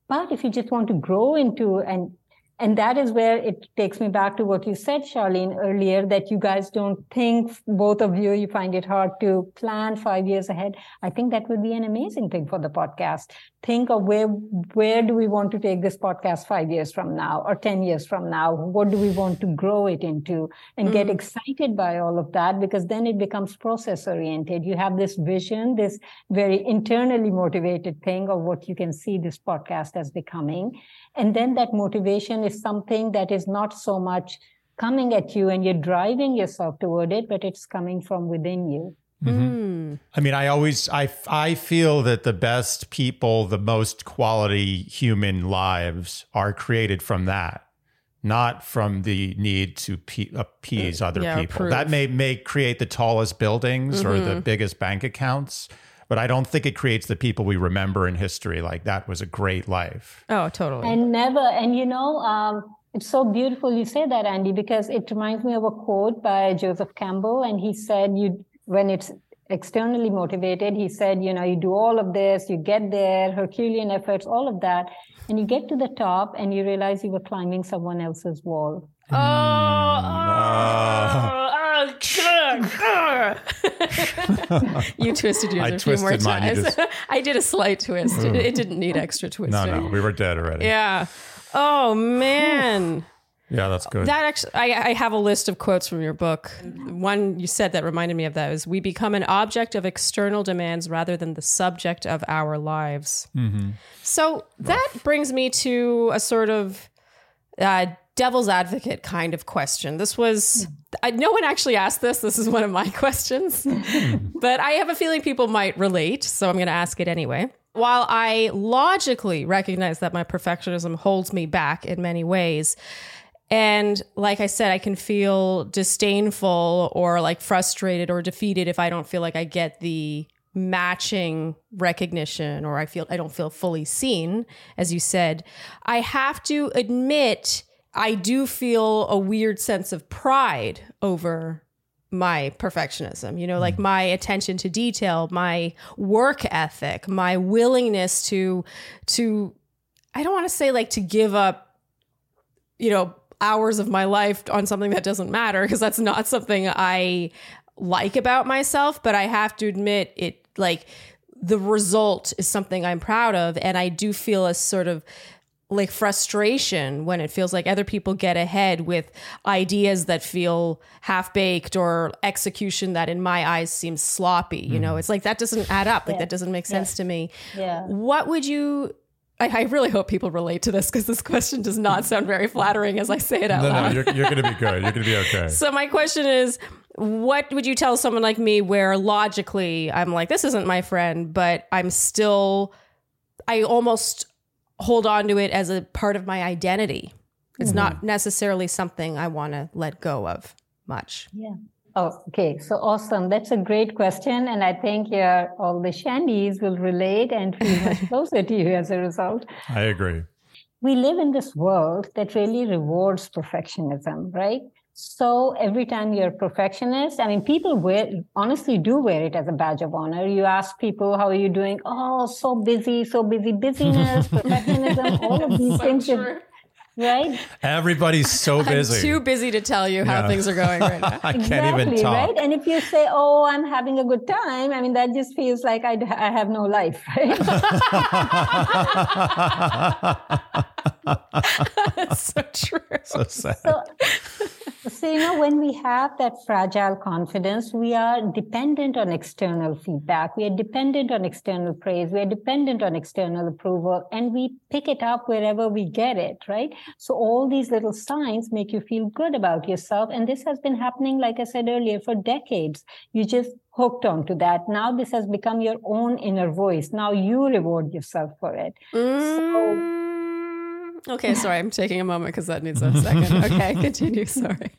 but if you just want to grow into and and that is where it takes me back to what you said, Sharleen, earlier, that you guys don't think, both of you, you find it hard to plan five years ahead. I think that would be an amazing thing for the podcast. Think of where, where do we want to take this podcast five years from now or 10 years from now? What do we want to grow it into and mm get excited by all of that? Because then it becomes process oriented. You have this vision, this very internally motivated thing of what you can see this podcast as becoming. And then that motivation is something that is not so much coming at you and you're driving yourself toward it, but it's coming from within you. Mm-hmm. Mm. I mean, I always I I feel that the best people, the most quality human lives are created from that, not from the need to pe- appease other yeah, people. Proof. That may may create the tallest buildings mm-hmm. or the mm-hmm. biggest bank accounts, but I don't think it creates the people we remember in history. Like that was a great life. Oh, totally. And never, and you know, um, it's so beautiful you say that, Andy, because it reminds me of a quote by Joseph Campbell, and he said, "You when it's externally motivated, he said, you know, you do all of this, you get there, Herculean efforts, all of that, and you get to the top, and you realize you were climbing someone else's wall." Oh, oh, oh. you twisted yours I a few more times. Just... I did a slight twist. It, it, didn't need extra twisting. No, no, we were dead already. Yeah. Oh man. Yeah, that's good. That actually, I, I, have a list of quotes from your book. One you said that reminded me of that is we become an object of external demands rather than the subject of our lives. Mm-hmm. So that brings me to a sort of uh, devil's advocate kind of question. This was, I, no one actually asked this. This is one of my questions, but I have a feeling people might relate. So I'm going to ask it anyway. While I logically recognize that my perfectionism holds me back in many ways, and like I said, I can feel disdainful or like frustrated or defeated if I don't feel like I get the matching recognition or I feel I don't feel fully seen as you said I have to admit I do feel a weird sense of pride over my perfectionism, you know, like mm. my attention to detail, my work ethic, my willingness to, to, I don't want to say like to give up, you know, hours of my life on something that doesn't matter because that's not something I like about myself, but I have to admit it like the result is something I'm proud of. And I do feel a sort of like frustration when it feels like other people get ahead with ideas that feel half baked or execution that in my eyes seems sloppy. You know, mm-hmm. it's like that doesn't add up. Like yeah. that doesn't make sense yeah. to me. Yeah. What would you I, I, really hope people relate to this because this question does not sound very flattering as I say it out no, loud. No, you're, you're going to be good. You're going to be okay. so my question is, what would you tell someone like me where logically I'm like, this isn't my friend, but I'm still, I almost hold on to it as a part of my identity. It's mm-hmm. not necessarily something I want to let go of much. Yeah. Oh, okay. So awesome. That's a great question. And I think your all the Shandies will relate and feel much closer to you as a result. I agree. We live in this world that really rewards perfectionism, right? So every time you're a perfectionist, I mean, people wear, honestly do wear it as a badge of honor. You ask people, how are you doing? Oh, so busy, so busy, busyness, perfectionism, all of these so things. That, right? Everybody's so busy. I'm too busy to tell you how Yeah. things are going right now. I can't exactly, even talk. right? And if you say, "Oh, I'm having a good time," I mean, that just feels like I, I have no life, right? That's so true. so sad. so, so you know, when we have that fragile confidence, we are dependent on external feedback. We are dependent on external praise. We are dependent on external approval, and we pick it up wherever we get it, right? So all these little signs make you feel good about yourself, and this has been happening, like I said earlier, for decades. You just hooked onto that. Now this has become your own inner voice. Now you reward yourself for it. Mm, okay, sorry, I'm taking a moment because that needs a second. Okay, continue. Sorry.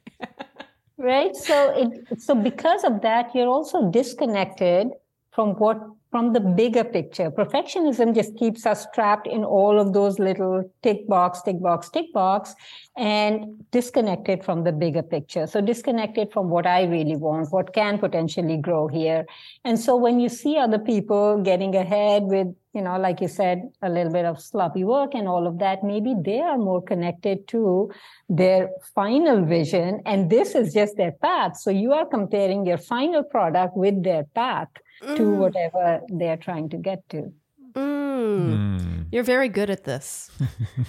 right so it so because of that you're also disconnected from what from the bigger picture perfectionism just keeps us trapped in all of those little tick box tick box tick box and disconnected from the bigger picture so disconnected from what i really want what can potentially grow here and so when you see other people getting ahead with you know like you said a little bit of sloppy work and all of that maybe they are more connected to their final vision and this is just their path so you are comparing your final product with their path to whatever they're trying to get to Mm. Mm. You're very good at this.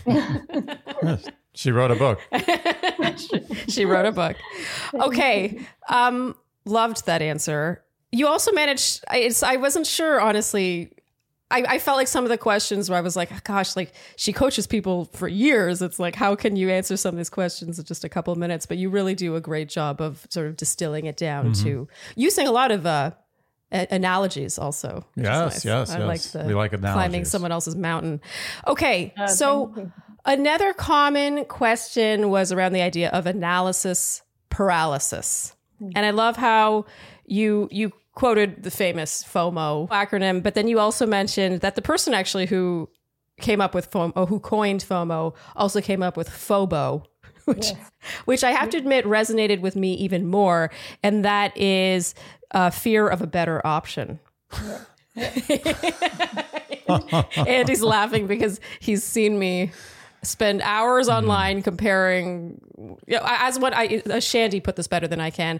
She wrote a book. she, she wrote a book. Okay. Um, loved that answer. You also managed, I, it's, I wasn't sure, honestly. I, I felt like some of the questions where I was like, gosh, like she coaches people for years. It's like, how can you answer some of these questions in just a couple of minutes? But you really do a great job of sort of distilling it down to using a lot of uh, a- analogies also. which is Yes, nice. yes, I yes. like the We like climbing someone else's mountain. Okay, Uh, so another common question was around the idea of analysis paralysis, and I love how you you quoted the famous FOMO acronym, but then you also mentioned that the person actually who came up with FOMO, who coined FOMO, also came up with FOBO, which which I have to admit resonated with me even more, and that is uh, fear of a better option. Andy's laughing because he's seen me spend hours online comparing. You know, as what I uh, Shandy put this better than I can.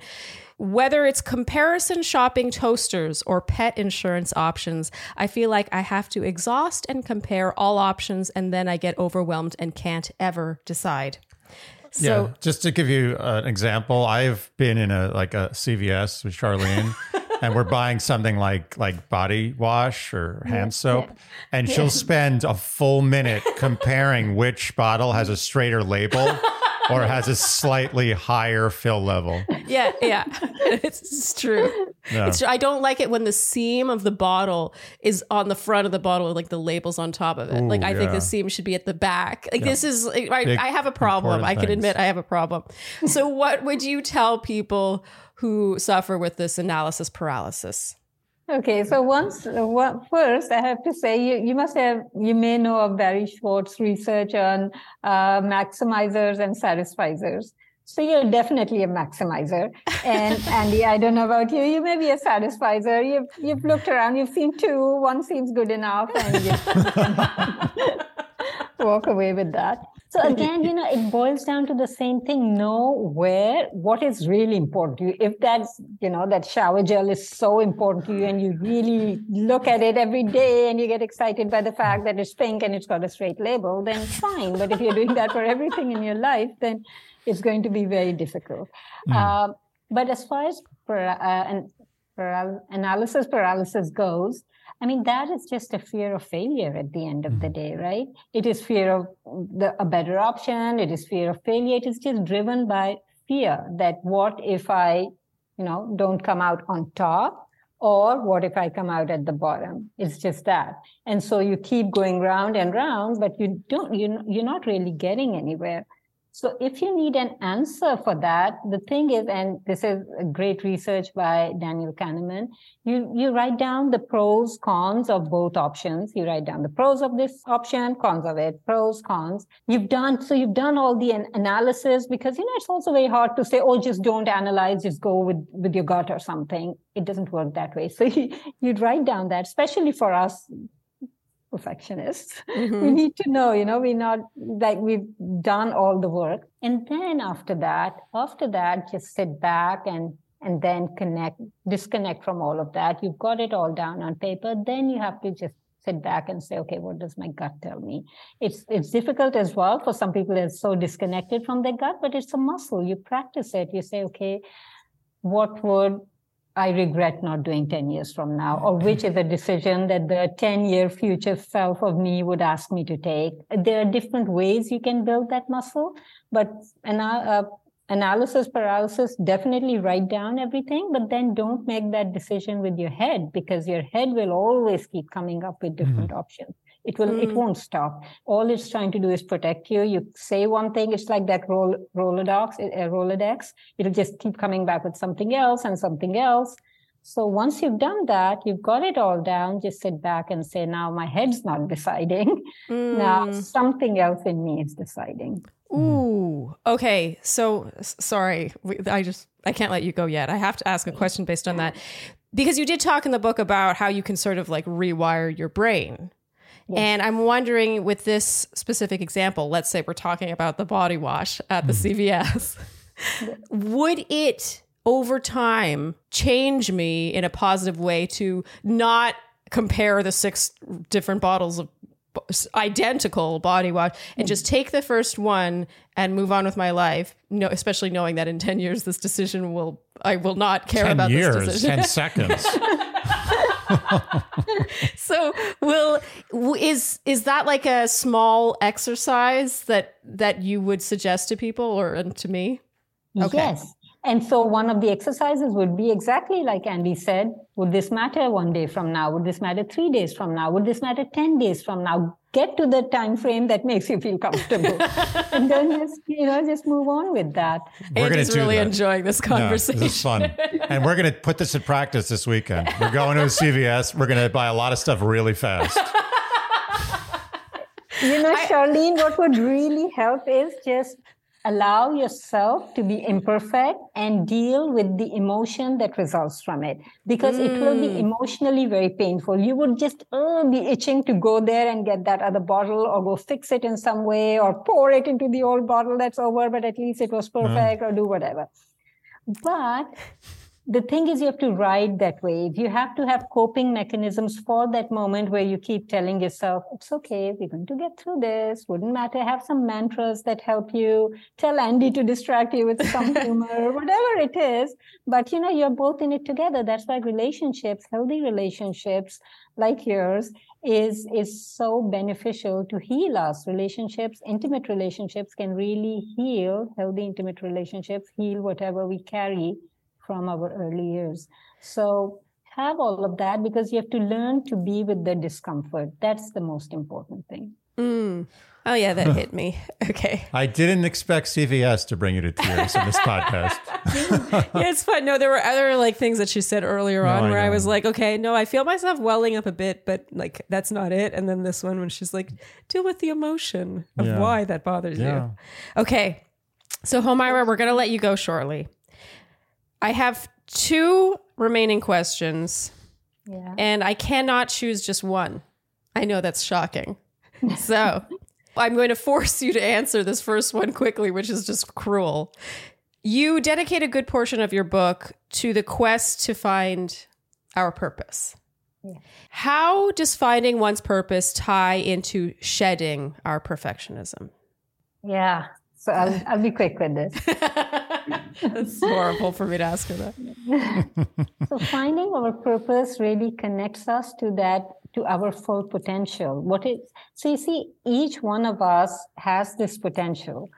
Whether it's comparison shopping toasters or pet insurance options, I feel like I have to exhaust and compare all options, and then I get overwhelmed and can't ever decide. So yeah, just to give you an example, I've been in a like a CVS with Sharleen, and we're buying something like like body wash or hand soap, and she'll spend a full minute comparing which bottle has a straighter label or has a slightly higher fill level. yeah, yeah, it's, it's true. Yeah. It's I don't like it when the seam of the bottle is on the front of the bottle, like the labels on top of it. Ooh, like I think the seam should be at the back. Like this is, I, I have a problem. I can things. admit I have a problem. So, what would you tell people who suffer with this analysis paralysis? Okay, so once first, I have to say you, you must have you may know of Barry Schwartz research on uh, maximizers and satisficers. So you're definitely a maximizer, and Andy, I don't know about you. You may be a satisficer. You've you've looked around, you've seen two. One seems good enough, and you walk away with that. So again, you know, it boils down to the same thing. Know where what is really important to you. If that's, you know, that shower gel is so important to you and you really look at it every day and you get excited by the fact that it's pink and it's got a straight label, then fine. But if you're doing that for everything in your life, then it's going to be very difficult. Um, but as far as uh, an- paral- analysis paralysis goes, I mean, that is just a fear of failure at the end of the mm-hmm. day, right? It is fear of the, a better option. It is fear of failure. It is just driven by fear that what if I, you know, don't come out on top? Or what if I come out at the bottom? It's just that. And so you keep going round and round, but you don't, you, you're not really getting anywhere. So if you need an answer for that, the thing is, and this is a great research by Daniel Kahneman, you, you write down the pros, cons of both options. You write down the pros of this option, cons of it, pros, cons. You've done, so you've done all the an- analysis because, you know, it's also very hard to say, oh, just don't analyze, just go with, with your gut or something. It doesn't work that way. So you, you'd write down that, especially for us perfectionists. Mm-hmm. We need to know, you know, we're not like we've done all the work. And then after that, after that, just sit back and and then connect, disconnect from all of that. You've got it all down on paper. Then you have to just sit back and say, okay, what does my gut tell me? It's it's difficult as well for some people. It's so disconnected from their gut, but it's a muscle. You practice it. You say, okay, what would I regret not doing 10 years from now, or which is a decision that the 10 year future self of me would ask me to take. There are different ways you can build that muscle, but uh, analysis paralysis, definitely write down everything, but then don't make that decision with your head because your head will always keep coming up with different mm-hmm. options. It will, mm. it won't stop. All it's trying to do is protect you. You say one thing, it's like that roll, Rolodex, a eh, Rolodex. It'll just keep coming back with something else and something else. So once you've done that, you've got it all down, just sit back and say, now my head's not deciding. Mm. Now something else in me is deciding. Ooh. Okay. So sorry. I just, I can't let you go yet. I have to ask a question based on that. Because you did talk in the book about how you can sort of like rewire your brain. And I'm wondering with this specific example, let's say we're talking about the body wash at the mm-hmm. CVS, would it over time change me in a positive way to not compare the six different bottles of identical body wash and just take the first one and move on with my life no especially knowing that in 10 years this decision will i will not care about years, this decision? 10 seconds so will is is that like a small exercise that that you would suggest to people or and to me okay. yes and so one of the exercises would be exactly like Andy said, would this matter one day from now? Would this matter three days from now? Would this matter 10 days from now? Get to the time frame that makes you feel comfortable. and then just, you know, just move on with that. We're Andy's really that. enjoying this conversation. No, this is fun. and we're going to put this in practice this weekend. We're going to a CVS. We're going to buy a lot of stuff really fast. You know, Sharleen, what would really help is just allow yourself to be imperfect and deal with the emotion that results from it because mm. it will be mm. emotionally very painful you would just uh, be itching to go there and get that other bottle or go fix it in some way or pour it into the old bottle that's over but at least it was perfect mm. or do whatever but the thing is you have to ride that wave. You have to have coping mechanisms for that moment where you keep telling yourself it's okay we're going to get through this. Wouldn't matter. Have some mantras that help you. Tell andy to distract you with some humor whatever it is. But you know you're both in it together. That's why relationships healthy relationships like yours is is so beneficial to heal us. Relationships intimate relationships can really heal healthy intimate relationships heal whatever we carry from our early years. So have all of that because you have to learn to be with the discomfort. That's the most important thing. Mm. Oh yeah, that hit me. Okay. I didn't expect CVS to bring you to tears in this podcast. yeah, it's fun. No, there were other like things that she said earlier no, on where I, I, was like, okay, no, I feel myself welling up a bit, but like that's not it. And then this one when she's like, deal with the emotion of yeah. why that bothers yeah. you. Okay. So Homaira, we're gonna let you go shortly. I have two remaining questions. Yeah. And I cannot choose just one. I know that's shocking. so I'm going to force you to answer this first one quickly, which is just cruel. You dedicate a good portion of your book to the quest to find our purpose. Yeah. How does finding one's purpose tie into shedding our perfectionism? Yeah. So I'll, I'll be quick with this. That's horrible for me to ask her that. so finding our purpose really connects us to that to our full potential. What is so you see, each one of us has this potential.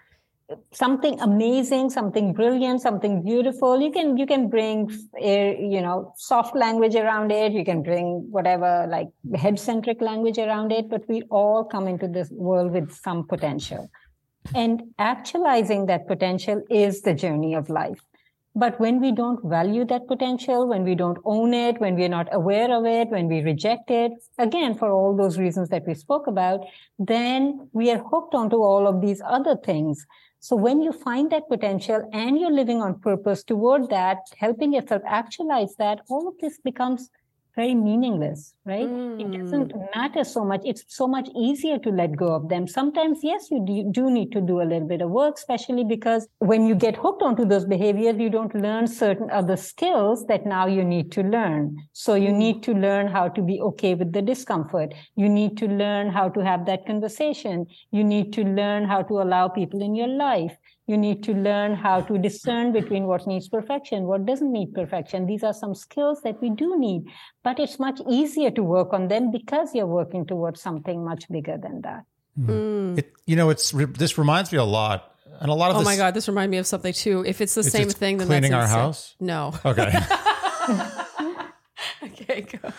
Something amazing, something brilliant, something beautiful. You can you can bring eh, you know soft language around it. You can bring whatever like head centric language around it. But we all come into this world with some potential. And actualizing that potential is the journey of life. But when we don't value that potential, when we don't own it, when we're not aware of it, when we reject it, again, for all those reasons that we spoke about, then we are hooked onto all of these other things. So when you find that potential and you're living on purpose toward that, helping yourself actualize that, all of this becomes very meaningless, right? Mm. It doesn't matter so much. It's so much easier to let go of them. Sometimes, yes, you do, do, need to do a little bit of work, especially because when you get hooked onto those behaviors, you don't learn certain other skills that now you need to learn. So you mm. need to learn how to be okay with the discomfort. You need to learn how to have that conversation. You need to learn how to allow people in your life you need to learn how to discern between what needs perfection, what doesn't need perfection. These are some skills that we do need, but it's much easier to work on them because you're working towards something much bigger than that. Mm. It, you know, it's this reminds me a lot, and a lot of. Oh this, my god, this reminds me of something too. If it's the it's same thing, then cleaning that's our house. No. Okay. okay, go.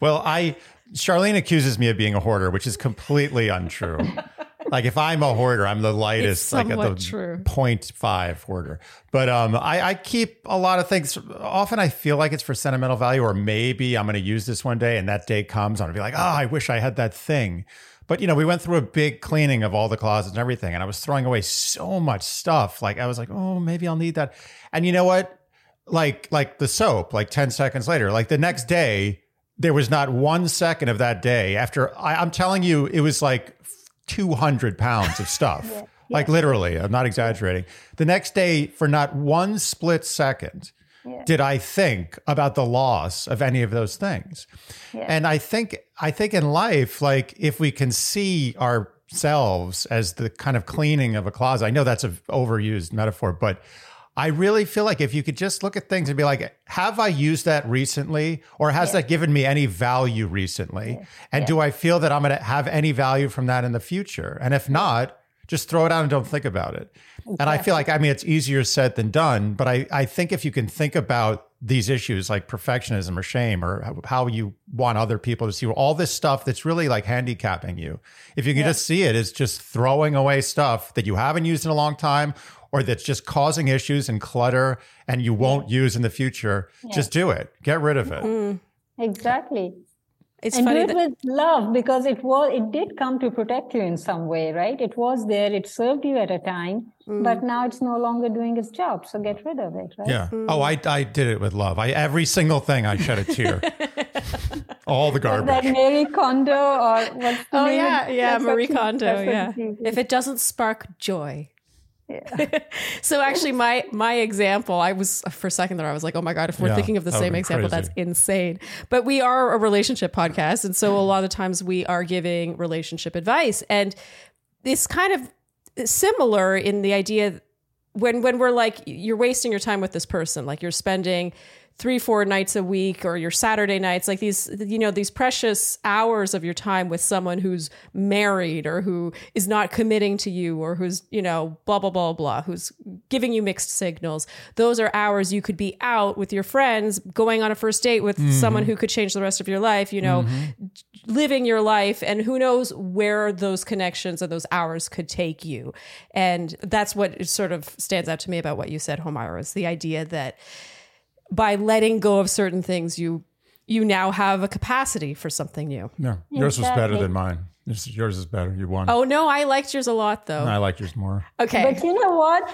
Well, I Sharleen accuses me of being a hoarder, which is completely untrue like if I'm a hoarder, I'm the lightest, like at the true. 0.5 hoarder. But um, I, I keep a lot of things. Often I feel like it's for sentimental value, or maybe I'm going to use this one day, and that day comes, I'm going to be like, oh, I wish I had that thing. But you know, we went through a big cleaning of all the closets and everything, and I was throwing away so much stuff. Like I was like, oh, maybe I'll need that. And you know what? Like like the soap. Like ten seconds later, like the next day, there was not one second of that day after I, am telling you, it was like 200 pounds of stuff. yeah. Like literally, I'm not exaggerating. The next day, for not one split second, yeah. did I think about the loss of any of those things. Yeah. And I think I think in life, like if we can see ourselves as the kind of cleaning of a closet, I know that's an overused metaphor, but I really feel like if you could just look at things and be like, have I used that recently? Or has yeah. that given me any value recently? Yeah. And yeah. do I feel that I'm going to have any value from that in the future? And if not, just throw it out and don't think about it. Exactly. And I feel like, I mean, it's easier said than done, but I, I think if you can think about these issues like perfectionism or shame or how you want other people to see all this stuff that's really like handicapping you, if you can just see it as just throwing away stuff that you haven't used in a long time or that's just causing issues and clutter and you won't yeah. use in the future, yeah. just do it. Get rid of it. Mm. Exactly. It's and funny do it that- with love because it was it did come to protect you in some way, right? It was there, it served you at a time, mm. but now it's no longer doing its job. So get rid of it, right? Yeah. Mm. Oh, I I did it with love. I every single thing I shed a tear. All the garbage. that Marie Kondo or what's the Oh name yeah, yeah, Marie Kondo. Yeah. If it doesn't spark joy, yeah. so actually my my example i was for a second there i was like oh my god if we're yeah, thinking of the same example crazy. that's insane but we are a relationship podcast and so a lot of times we are giving relationship advice and it's kind of similar in the idea when when we're like you're wasting your time with this person like you're spending three four nights a week or your saturday nights like these you know these precious hours of your time with someone who's married or who is not committing to you or who's you know blah blah blah blah who's giving you mixed signals those are hours you could be out with your friends going on a first date with mm-hmm. someone who could change the rest of your life you know mm-hmm. living your life and who knows where those connections and those hours could take you and that's what sort of stands out to me about what you said Homaira is the idea that by letting go of certain things, you you now have a capacity for something new. No, yours was better than mine. Yours is better. You won. Oh no, I liked yours a lot though. I liked yours more. Okay, but you know what?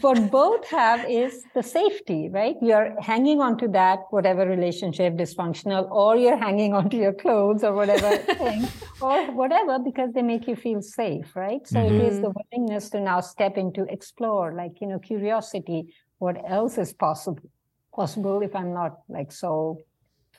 What both have is the safety, right? You're hanging on to that whatever relationship dysfunctional, or you're hanging on to your clothes or whatever thing, or whatever because they make you feel safe, right? So mm-hmm. it is the willingness to now step into explore, like you know, curiosity. What else is possible? Possible if I'm not like so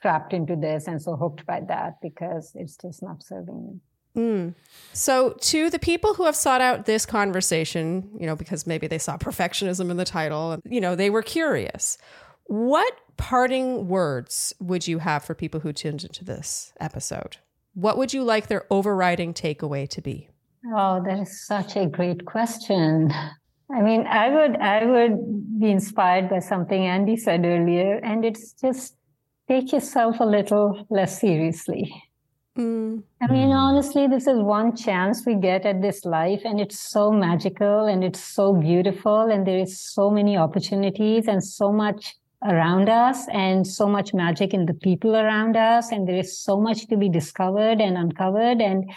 trapped into this and so hooked by that because it's just not serving me. Mm. So, to the people who have sought out this conversation, you know, because maybe they saw perfectionism in the title, you know, they were curious. What parting words would you have for people who tuned into this episode? What would you like their overriding takeaway to be? Oh, that is such a great question. I mean, I would I would be inspired by something Andy said earlier, and it's just take yourself a little less seriously. Mm. I mean, honestly, this is one chance we get at this life, and it's so magical and it's so beautiful, and there is so many opportunities and so much around us, and so much magic in the people around us, and there is so much to be discovered and uncovered, and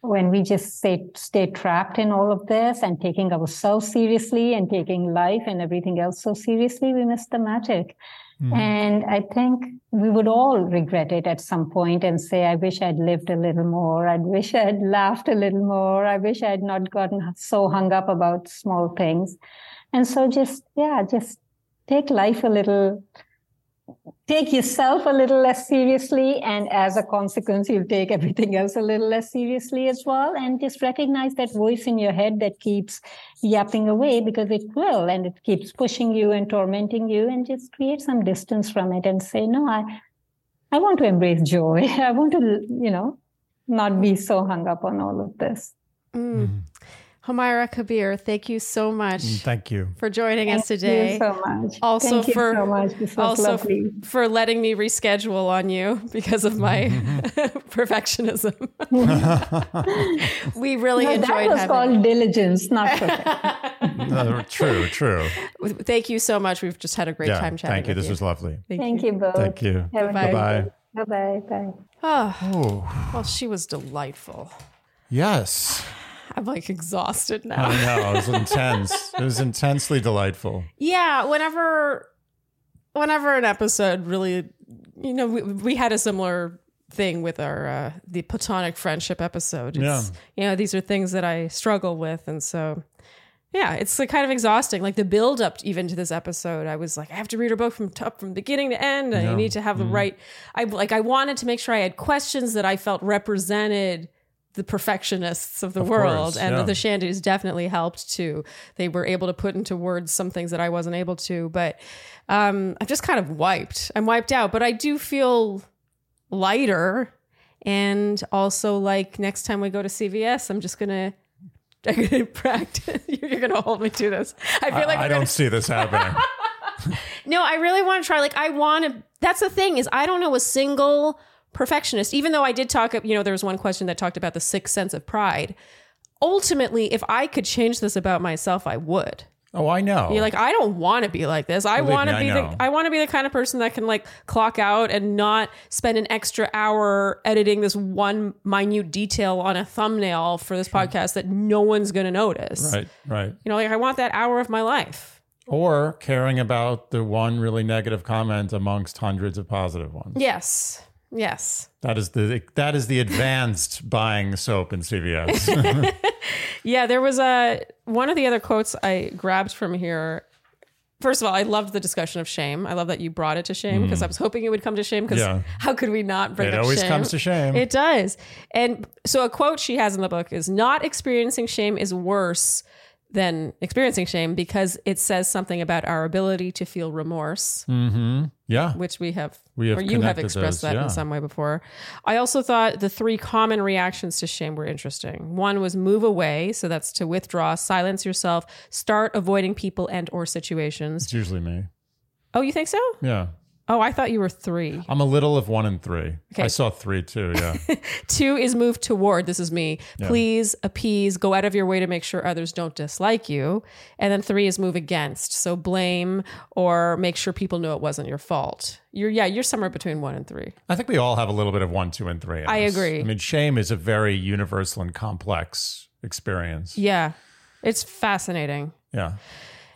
when we just stay, stay trapped in all of this and taking ourselves seriously and taking life and everything else so seriously, we miss the magic. Mm-hmm. And I think we would all regret it at some point and say, I wish I'd lived a little more. I wish I'd laughed a little more. I wish I'd not gotten so hung up about small things. And so just, yeah, just take life a little take yourself a little less seriously and as a consequence you'll take everything else a little less seriously as well. And just recognize that voice in your head that keeps yapping away because it will and it keeps pushing you and tormenting you and just create some distance from it and say no i i want to embrace joy. I want to you know not be so hung up on all of this. Mm. Homaira Kabir, thank you so much. Mm, thank you for joining thank us today. You so much. Also thank for so much. also lovely. for letting me reschedule on you because of my perfectionism. we really no, enjoyed. That was having called diligence, not no, true, true. Thank you so much. We've just had a great yeah, time chatting. Thank you. This you. was lovely. Thank, thank you. you both. Thank you. Bye bye. Bye bye. Bye. Oh, well, she was delightful. Yes. I'm like exhausted now. I know. It was intense. it was intensely delightful. Yeah. Whenever, whenever an episode really, you know, we, we had a similar thing with our uh, the platonic friendship episode. It's, yeah. You know, these are things that I struggle with, and so. Yeah, it's like kind of exhausting. Like the build up even to this episode, I was like, I have to read her book from top from beginning to end, and Yeah. I need to have the Mhm. right. I like I wanted to make sure I had questions that I felt represented the perfectionists of the Of world, course, and yeah. the Shandys definitely helped too. They were able to put into words some things that I wasn't able to, but um, I'm just kind of wiped. I'm wiped out, but I do feel lighter, and also like next time we go to CVS, I'm just gonna. I'm gonna practice. You're gonna hold me to this. I feel I, like I we're don't gonna see this happening. no, I really want to try. Like, I want to. That's the thing is, I don't know a single perfectionist. Even though I did talk, you know, there was one question that talked about the sixth sense of pride. Ultimately, if I could change this about myself, I would. oh, I know. You're like, I don't want to be like this. I want to me, I be the. I want to be the kind of person that can like clock out and not spend an extra hour editing this one minute detail on a thumbnail for this podcast that no one's going to notice. right, right. You know, like I want that hour of my life. Or caring about the one really negative comment amongst hundreds of positive ones. Yes. Yes. That is the that is the advanced buying soap in CVS. Yeah, there was a one of the other quotes I grabbed from here. First of all, I loved the discussion of shame. I love that you brought it to shame because I was hoping it would come to shame because Mm. Yeah. how could we not bring it up always shame? comes to shame. It does. And so a quote she has in the book is not experiencing shame is worse than experiencing shame because it says something about our ability to feel remorse, mm-hmm. Yeah. which we have, We have or you have expressed those, that yeah. in some way before. I also thought the three common reactions to shame were interesting. One was move away, so that's to withdraw, silence yourself, start avoiding people and or situations. It's usually me. Oh, you think so? Yeah. Oh, I thought you were three. I'm a little of one and three. Okay. I saw three too. Yeah. Two is move toward. This is me. Please appease, go out of your way to make sure others don't dislike you. And then three is move against. So blame or make sure people know it wasn't your fault. You're yeah, you're somewhere between one and three. I think we all have a little bit of one, two, and three. I us. agree. I mean, shame is a very universal and complex experience. Yeah. It's fascinating. Yeah.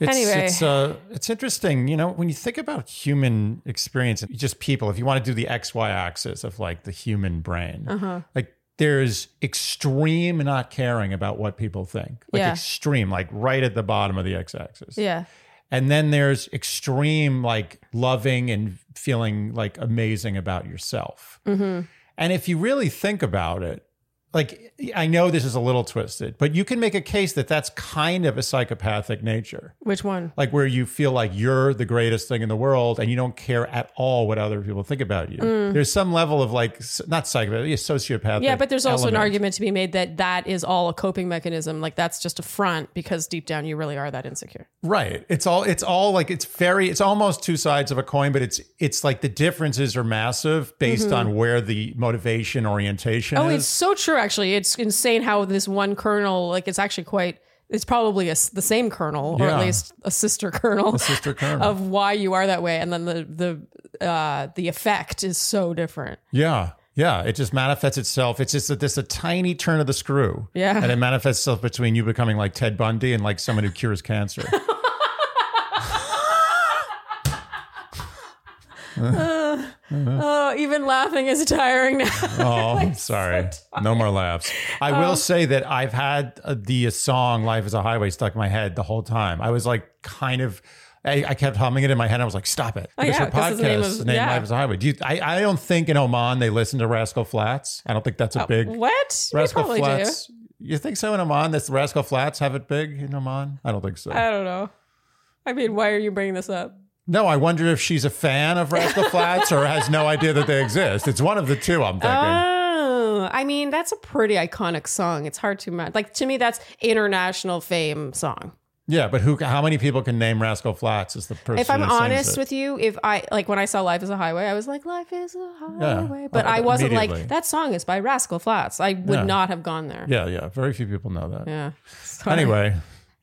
It's, Anyway. it's uh, it's interesting, you know, when you think about human experience, just people. If you want to do the X Y axis of like the human brain, Uh-huh. like there's extreme not caring about what people think, like Yeah. extreme, like right at the bottom of the X axis. Yeah. And then there's extreme, like loving and feeling like amazing about yourself. Mm-hmm. And if you really think about it, like I know this is a little twisted, but you can make a case that that's kind of a psychopathic nature. Which one? Like where you feel like you're the greatest thing in the world and you don't care at all what other people think about you. There's some level of like, not psychopathic, yeah, sociopathic. Mm. Yeah, but there's also an argument to be made that that is all a coping mechanism. Like that's just a front because deep down you really are that insecure. Right. It's all it's all like it's very it's almost two sides of a coin, but it's it's like the differences are massive based on where the motivation orientation Mm-hmm. Oh, is. it's so true. Actually, it's insane how this one kernel, like, it's actually quite. It's probably a the same kernel, or Yeah. at least a sister kernel, A sister kernel. of why you are that way, and then the the uh, the effect is so different. Yeah. Yeah. It just manifests itself. It's just a, this a tiny turn of the screw. Yeah. And it manifests itself between you becoming like Ted Bundy and like someone who cures cancer. Uh, oh, even laughing is tiring now. Oh, I'm sorry. No more laughs. I will say that I've had uh, the song "Life Is a Highway" stuck in my head the whole time. I was like, kind of. I, I kept humming it in my head. I was like, "Stop it!" Oh, yeah, her 'cause it's the name podcast, name yeah. "Life Is a Highway." Do you, I? I don't think in Oman they listen to Rascal Flatts. I don't think that's a big What? We Rascal probably Flats. You think so in Oman? That Rascal Flatts have it big in Oman? I don't think so. do. I don't know. I mean, why are you bringing this up? No, I wonder if she's a fan of Rascal Flats or has no idea that they exist. It's one of the two. I'm thinking. Oh, I mean, that's a pretty iconic song. It's hard to match. Like to me, that's international fame song. Yeah, but who? How many people can name Rascal Flatts as the person? If I'm honest it? with you, if I like when I saw "Life Is a Highway," I was like, "Life is a Yeah. highway," but Oh, I wasn't like that song is by Rascal Flatts. I would Yeah. not have gone there. yeah, yeah, very few people know that. Yeah. Sorry. Anyway,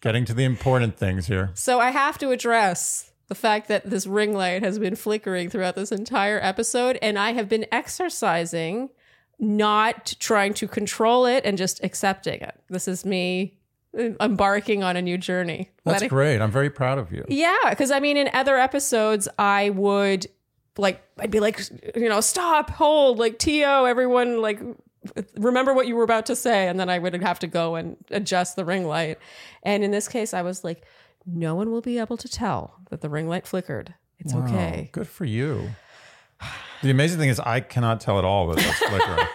getting to the important things here. So I have to address the fact that this ring light has been flickering throughout this entire episode, and I have been exercising not trying to control it and just accepting it. This is me uh, embarking on a new journey. That's Letting- great. I'm very proud of you. Yeah, because I mean, in other episodes, I would like, I'd be like, you know, stop, hold, like, To, everyone, like, remember what you were about to say. And then I would have to go and adjust the ring light. And in this case, I was like, no one will be able to tell that the ring light flickered. It's Wow, okay. Good for you. The amazing thing is, I cannot tell at all that it's flickering.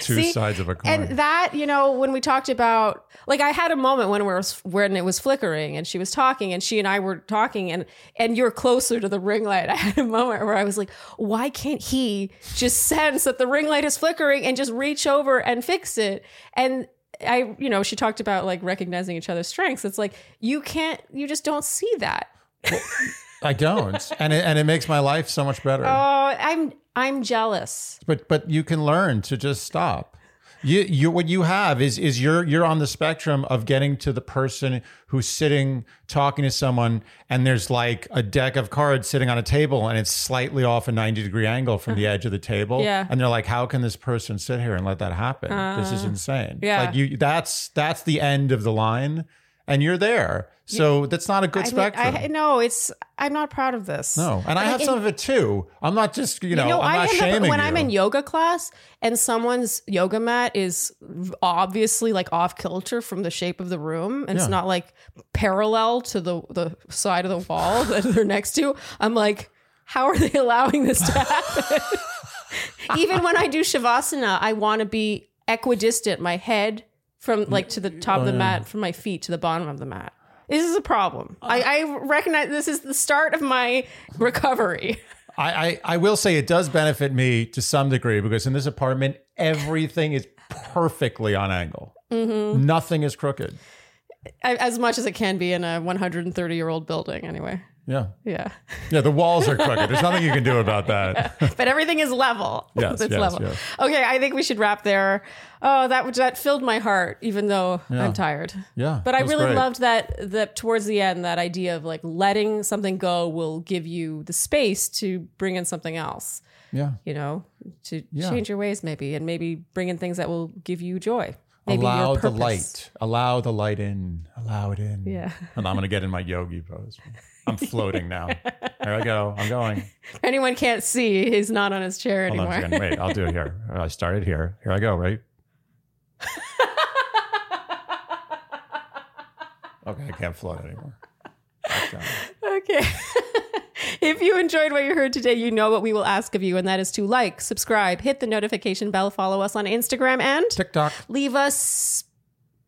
Two See, sides of a coin. And that, you know, when we talked about, like, I had a moment when we were when it was flickering, and she was talking, and she and I were talking, and and you're closer to the ring light. I had a moment where I was like, why can't he just sense that the ring light is flickering and just reach over and fix it? And I, you know, she talked about like recognizing each other's strengths. It's like you can't, you just don't see that. I don't, and it, and it makes my life so much better. Oh, I'm I'm jealous. but but you can learn to just stop. You you what you have is is you're you're on the spectrum of getting to the person who's sitting talking to someone and there's like a deck of cards sitting on a table and it's slightly off a 90 degree angle from the uh-huh. edge of the table. Yeah. and they're like how can this person sit here and let that happen? This is uh, insane. yeah. like you that's that's the end of the line and you're there so that's not a good I mean, spectrum I no, it's I'm not proud of this. no and i have Like, some of it too i'm not just you know, You know, i'm I not shaming up when you. I'm in yoga class and someone's yoga mat is obviously like off kilter from the shape of the room and Yeah. it's not like parallel to the the side of the wall that they're next to. I'm like, how are they allowing this to happen? Even when I do shavasana, I want to be equidistant, my head from like to the top of the mat, from my feet to the bottom of the mat. This is a problem. I, I recognize this is the start of my recovery. I, I, I will say it does benefit me to some degree because in this apartment, everything is perfectly on angle. Mm-hmm. Nothing is crooked. I- as much as it can be in a 130 year old building anyway Yeah. yeah Yeah, the walls are crooked. There's nothing you can do about that. but everything is level Yes, it's yes, level yes. okay i think we should wrap there oh that that filled my heart even though i'm tired Yeah. but i really great. loved that that towards the end that idea of like letting something go will give you the space to bring in something else Yeah. you know to Yeah. change your ways maybe and maybe bring in things that will give you joy maybe Allow the light. Allow the light in. Allow it in. Yeah. And I'm going to get in my yogi pose. I'm floating now. There I go. I'm going. If anyone can't see he's not on his chair Hold anymore second. Wait, I'll do it here. I started here. Here I go, right? Okay, I can't float anymore. Okay. If you enjoyed what you heard today, you know what we will ask of you, and that is to like, subscribe, hit the notification bell, follow us on Instagram, and TikTok, leave us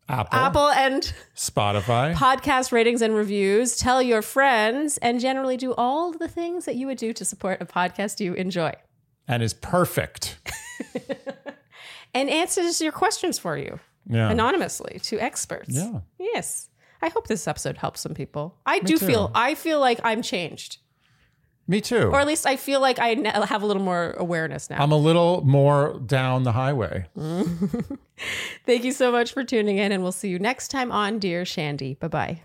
Apple, Apple and Spotify. podcast ratings and reviews. Tell your friends, and generally do all the things that you would do to support a podcast you enjoy. and is perfect. And answers your questions for you Yeah. anonymously to experts. Yeah. Yes. I hope this episode helps some people. I do too. feel I feel like I'm changed. Me too. Or at least I feel like I have a little more awareness now. I'm a little more down the highway. Thank you so much for tuning in, and we'll see you next time on Dear Shandy. Bye bye.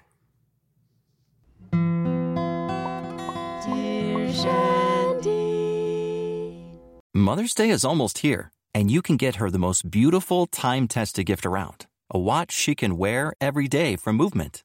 Dear Shandy. Mother's Day is almost here, and you can get her the most beautiful time tested gift around a watch she can wear every day from Movement.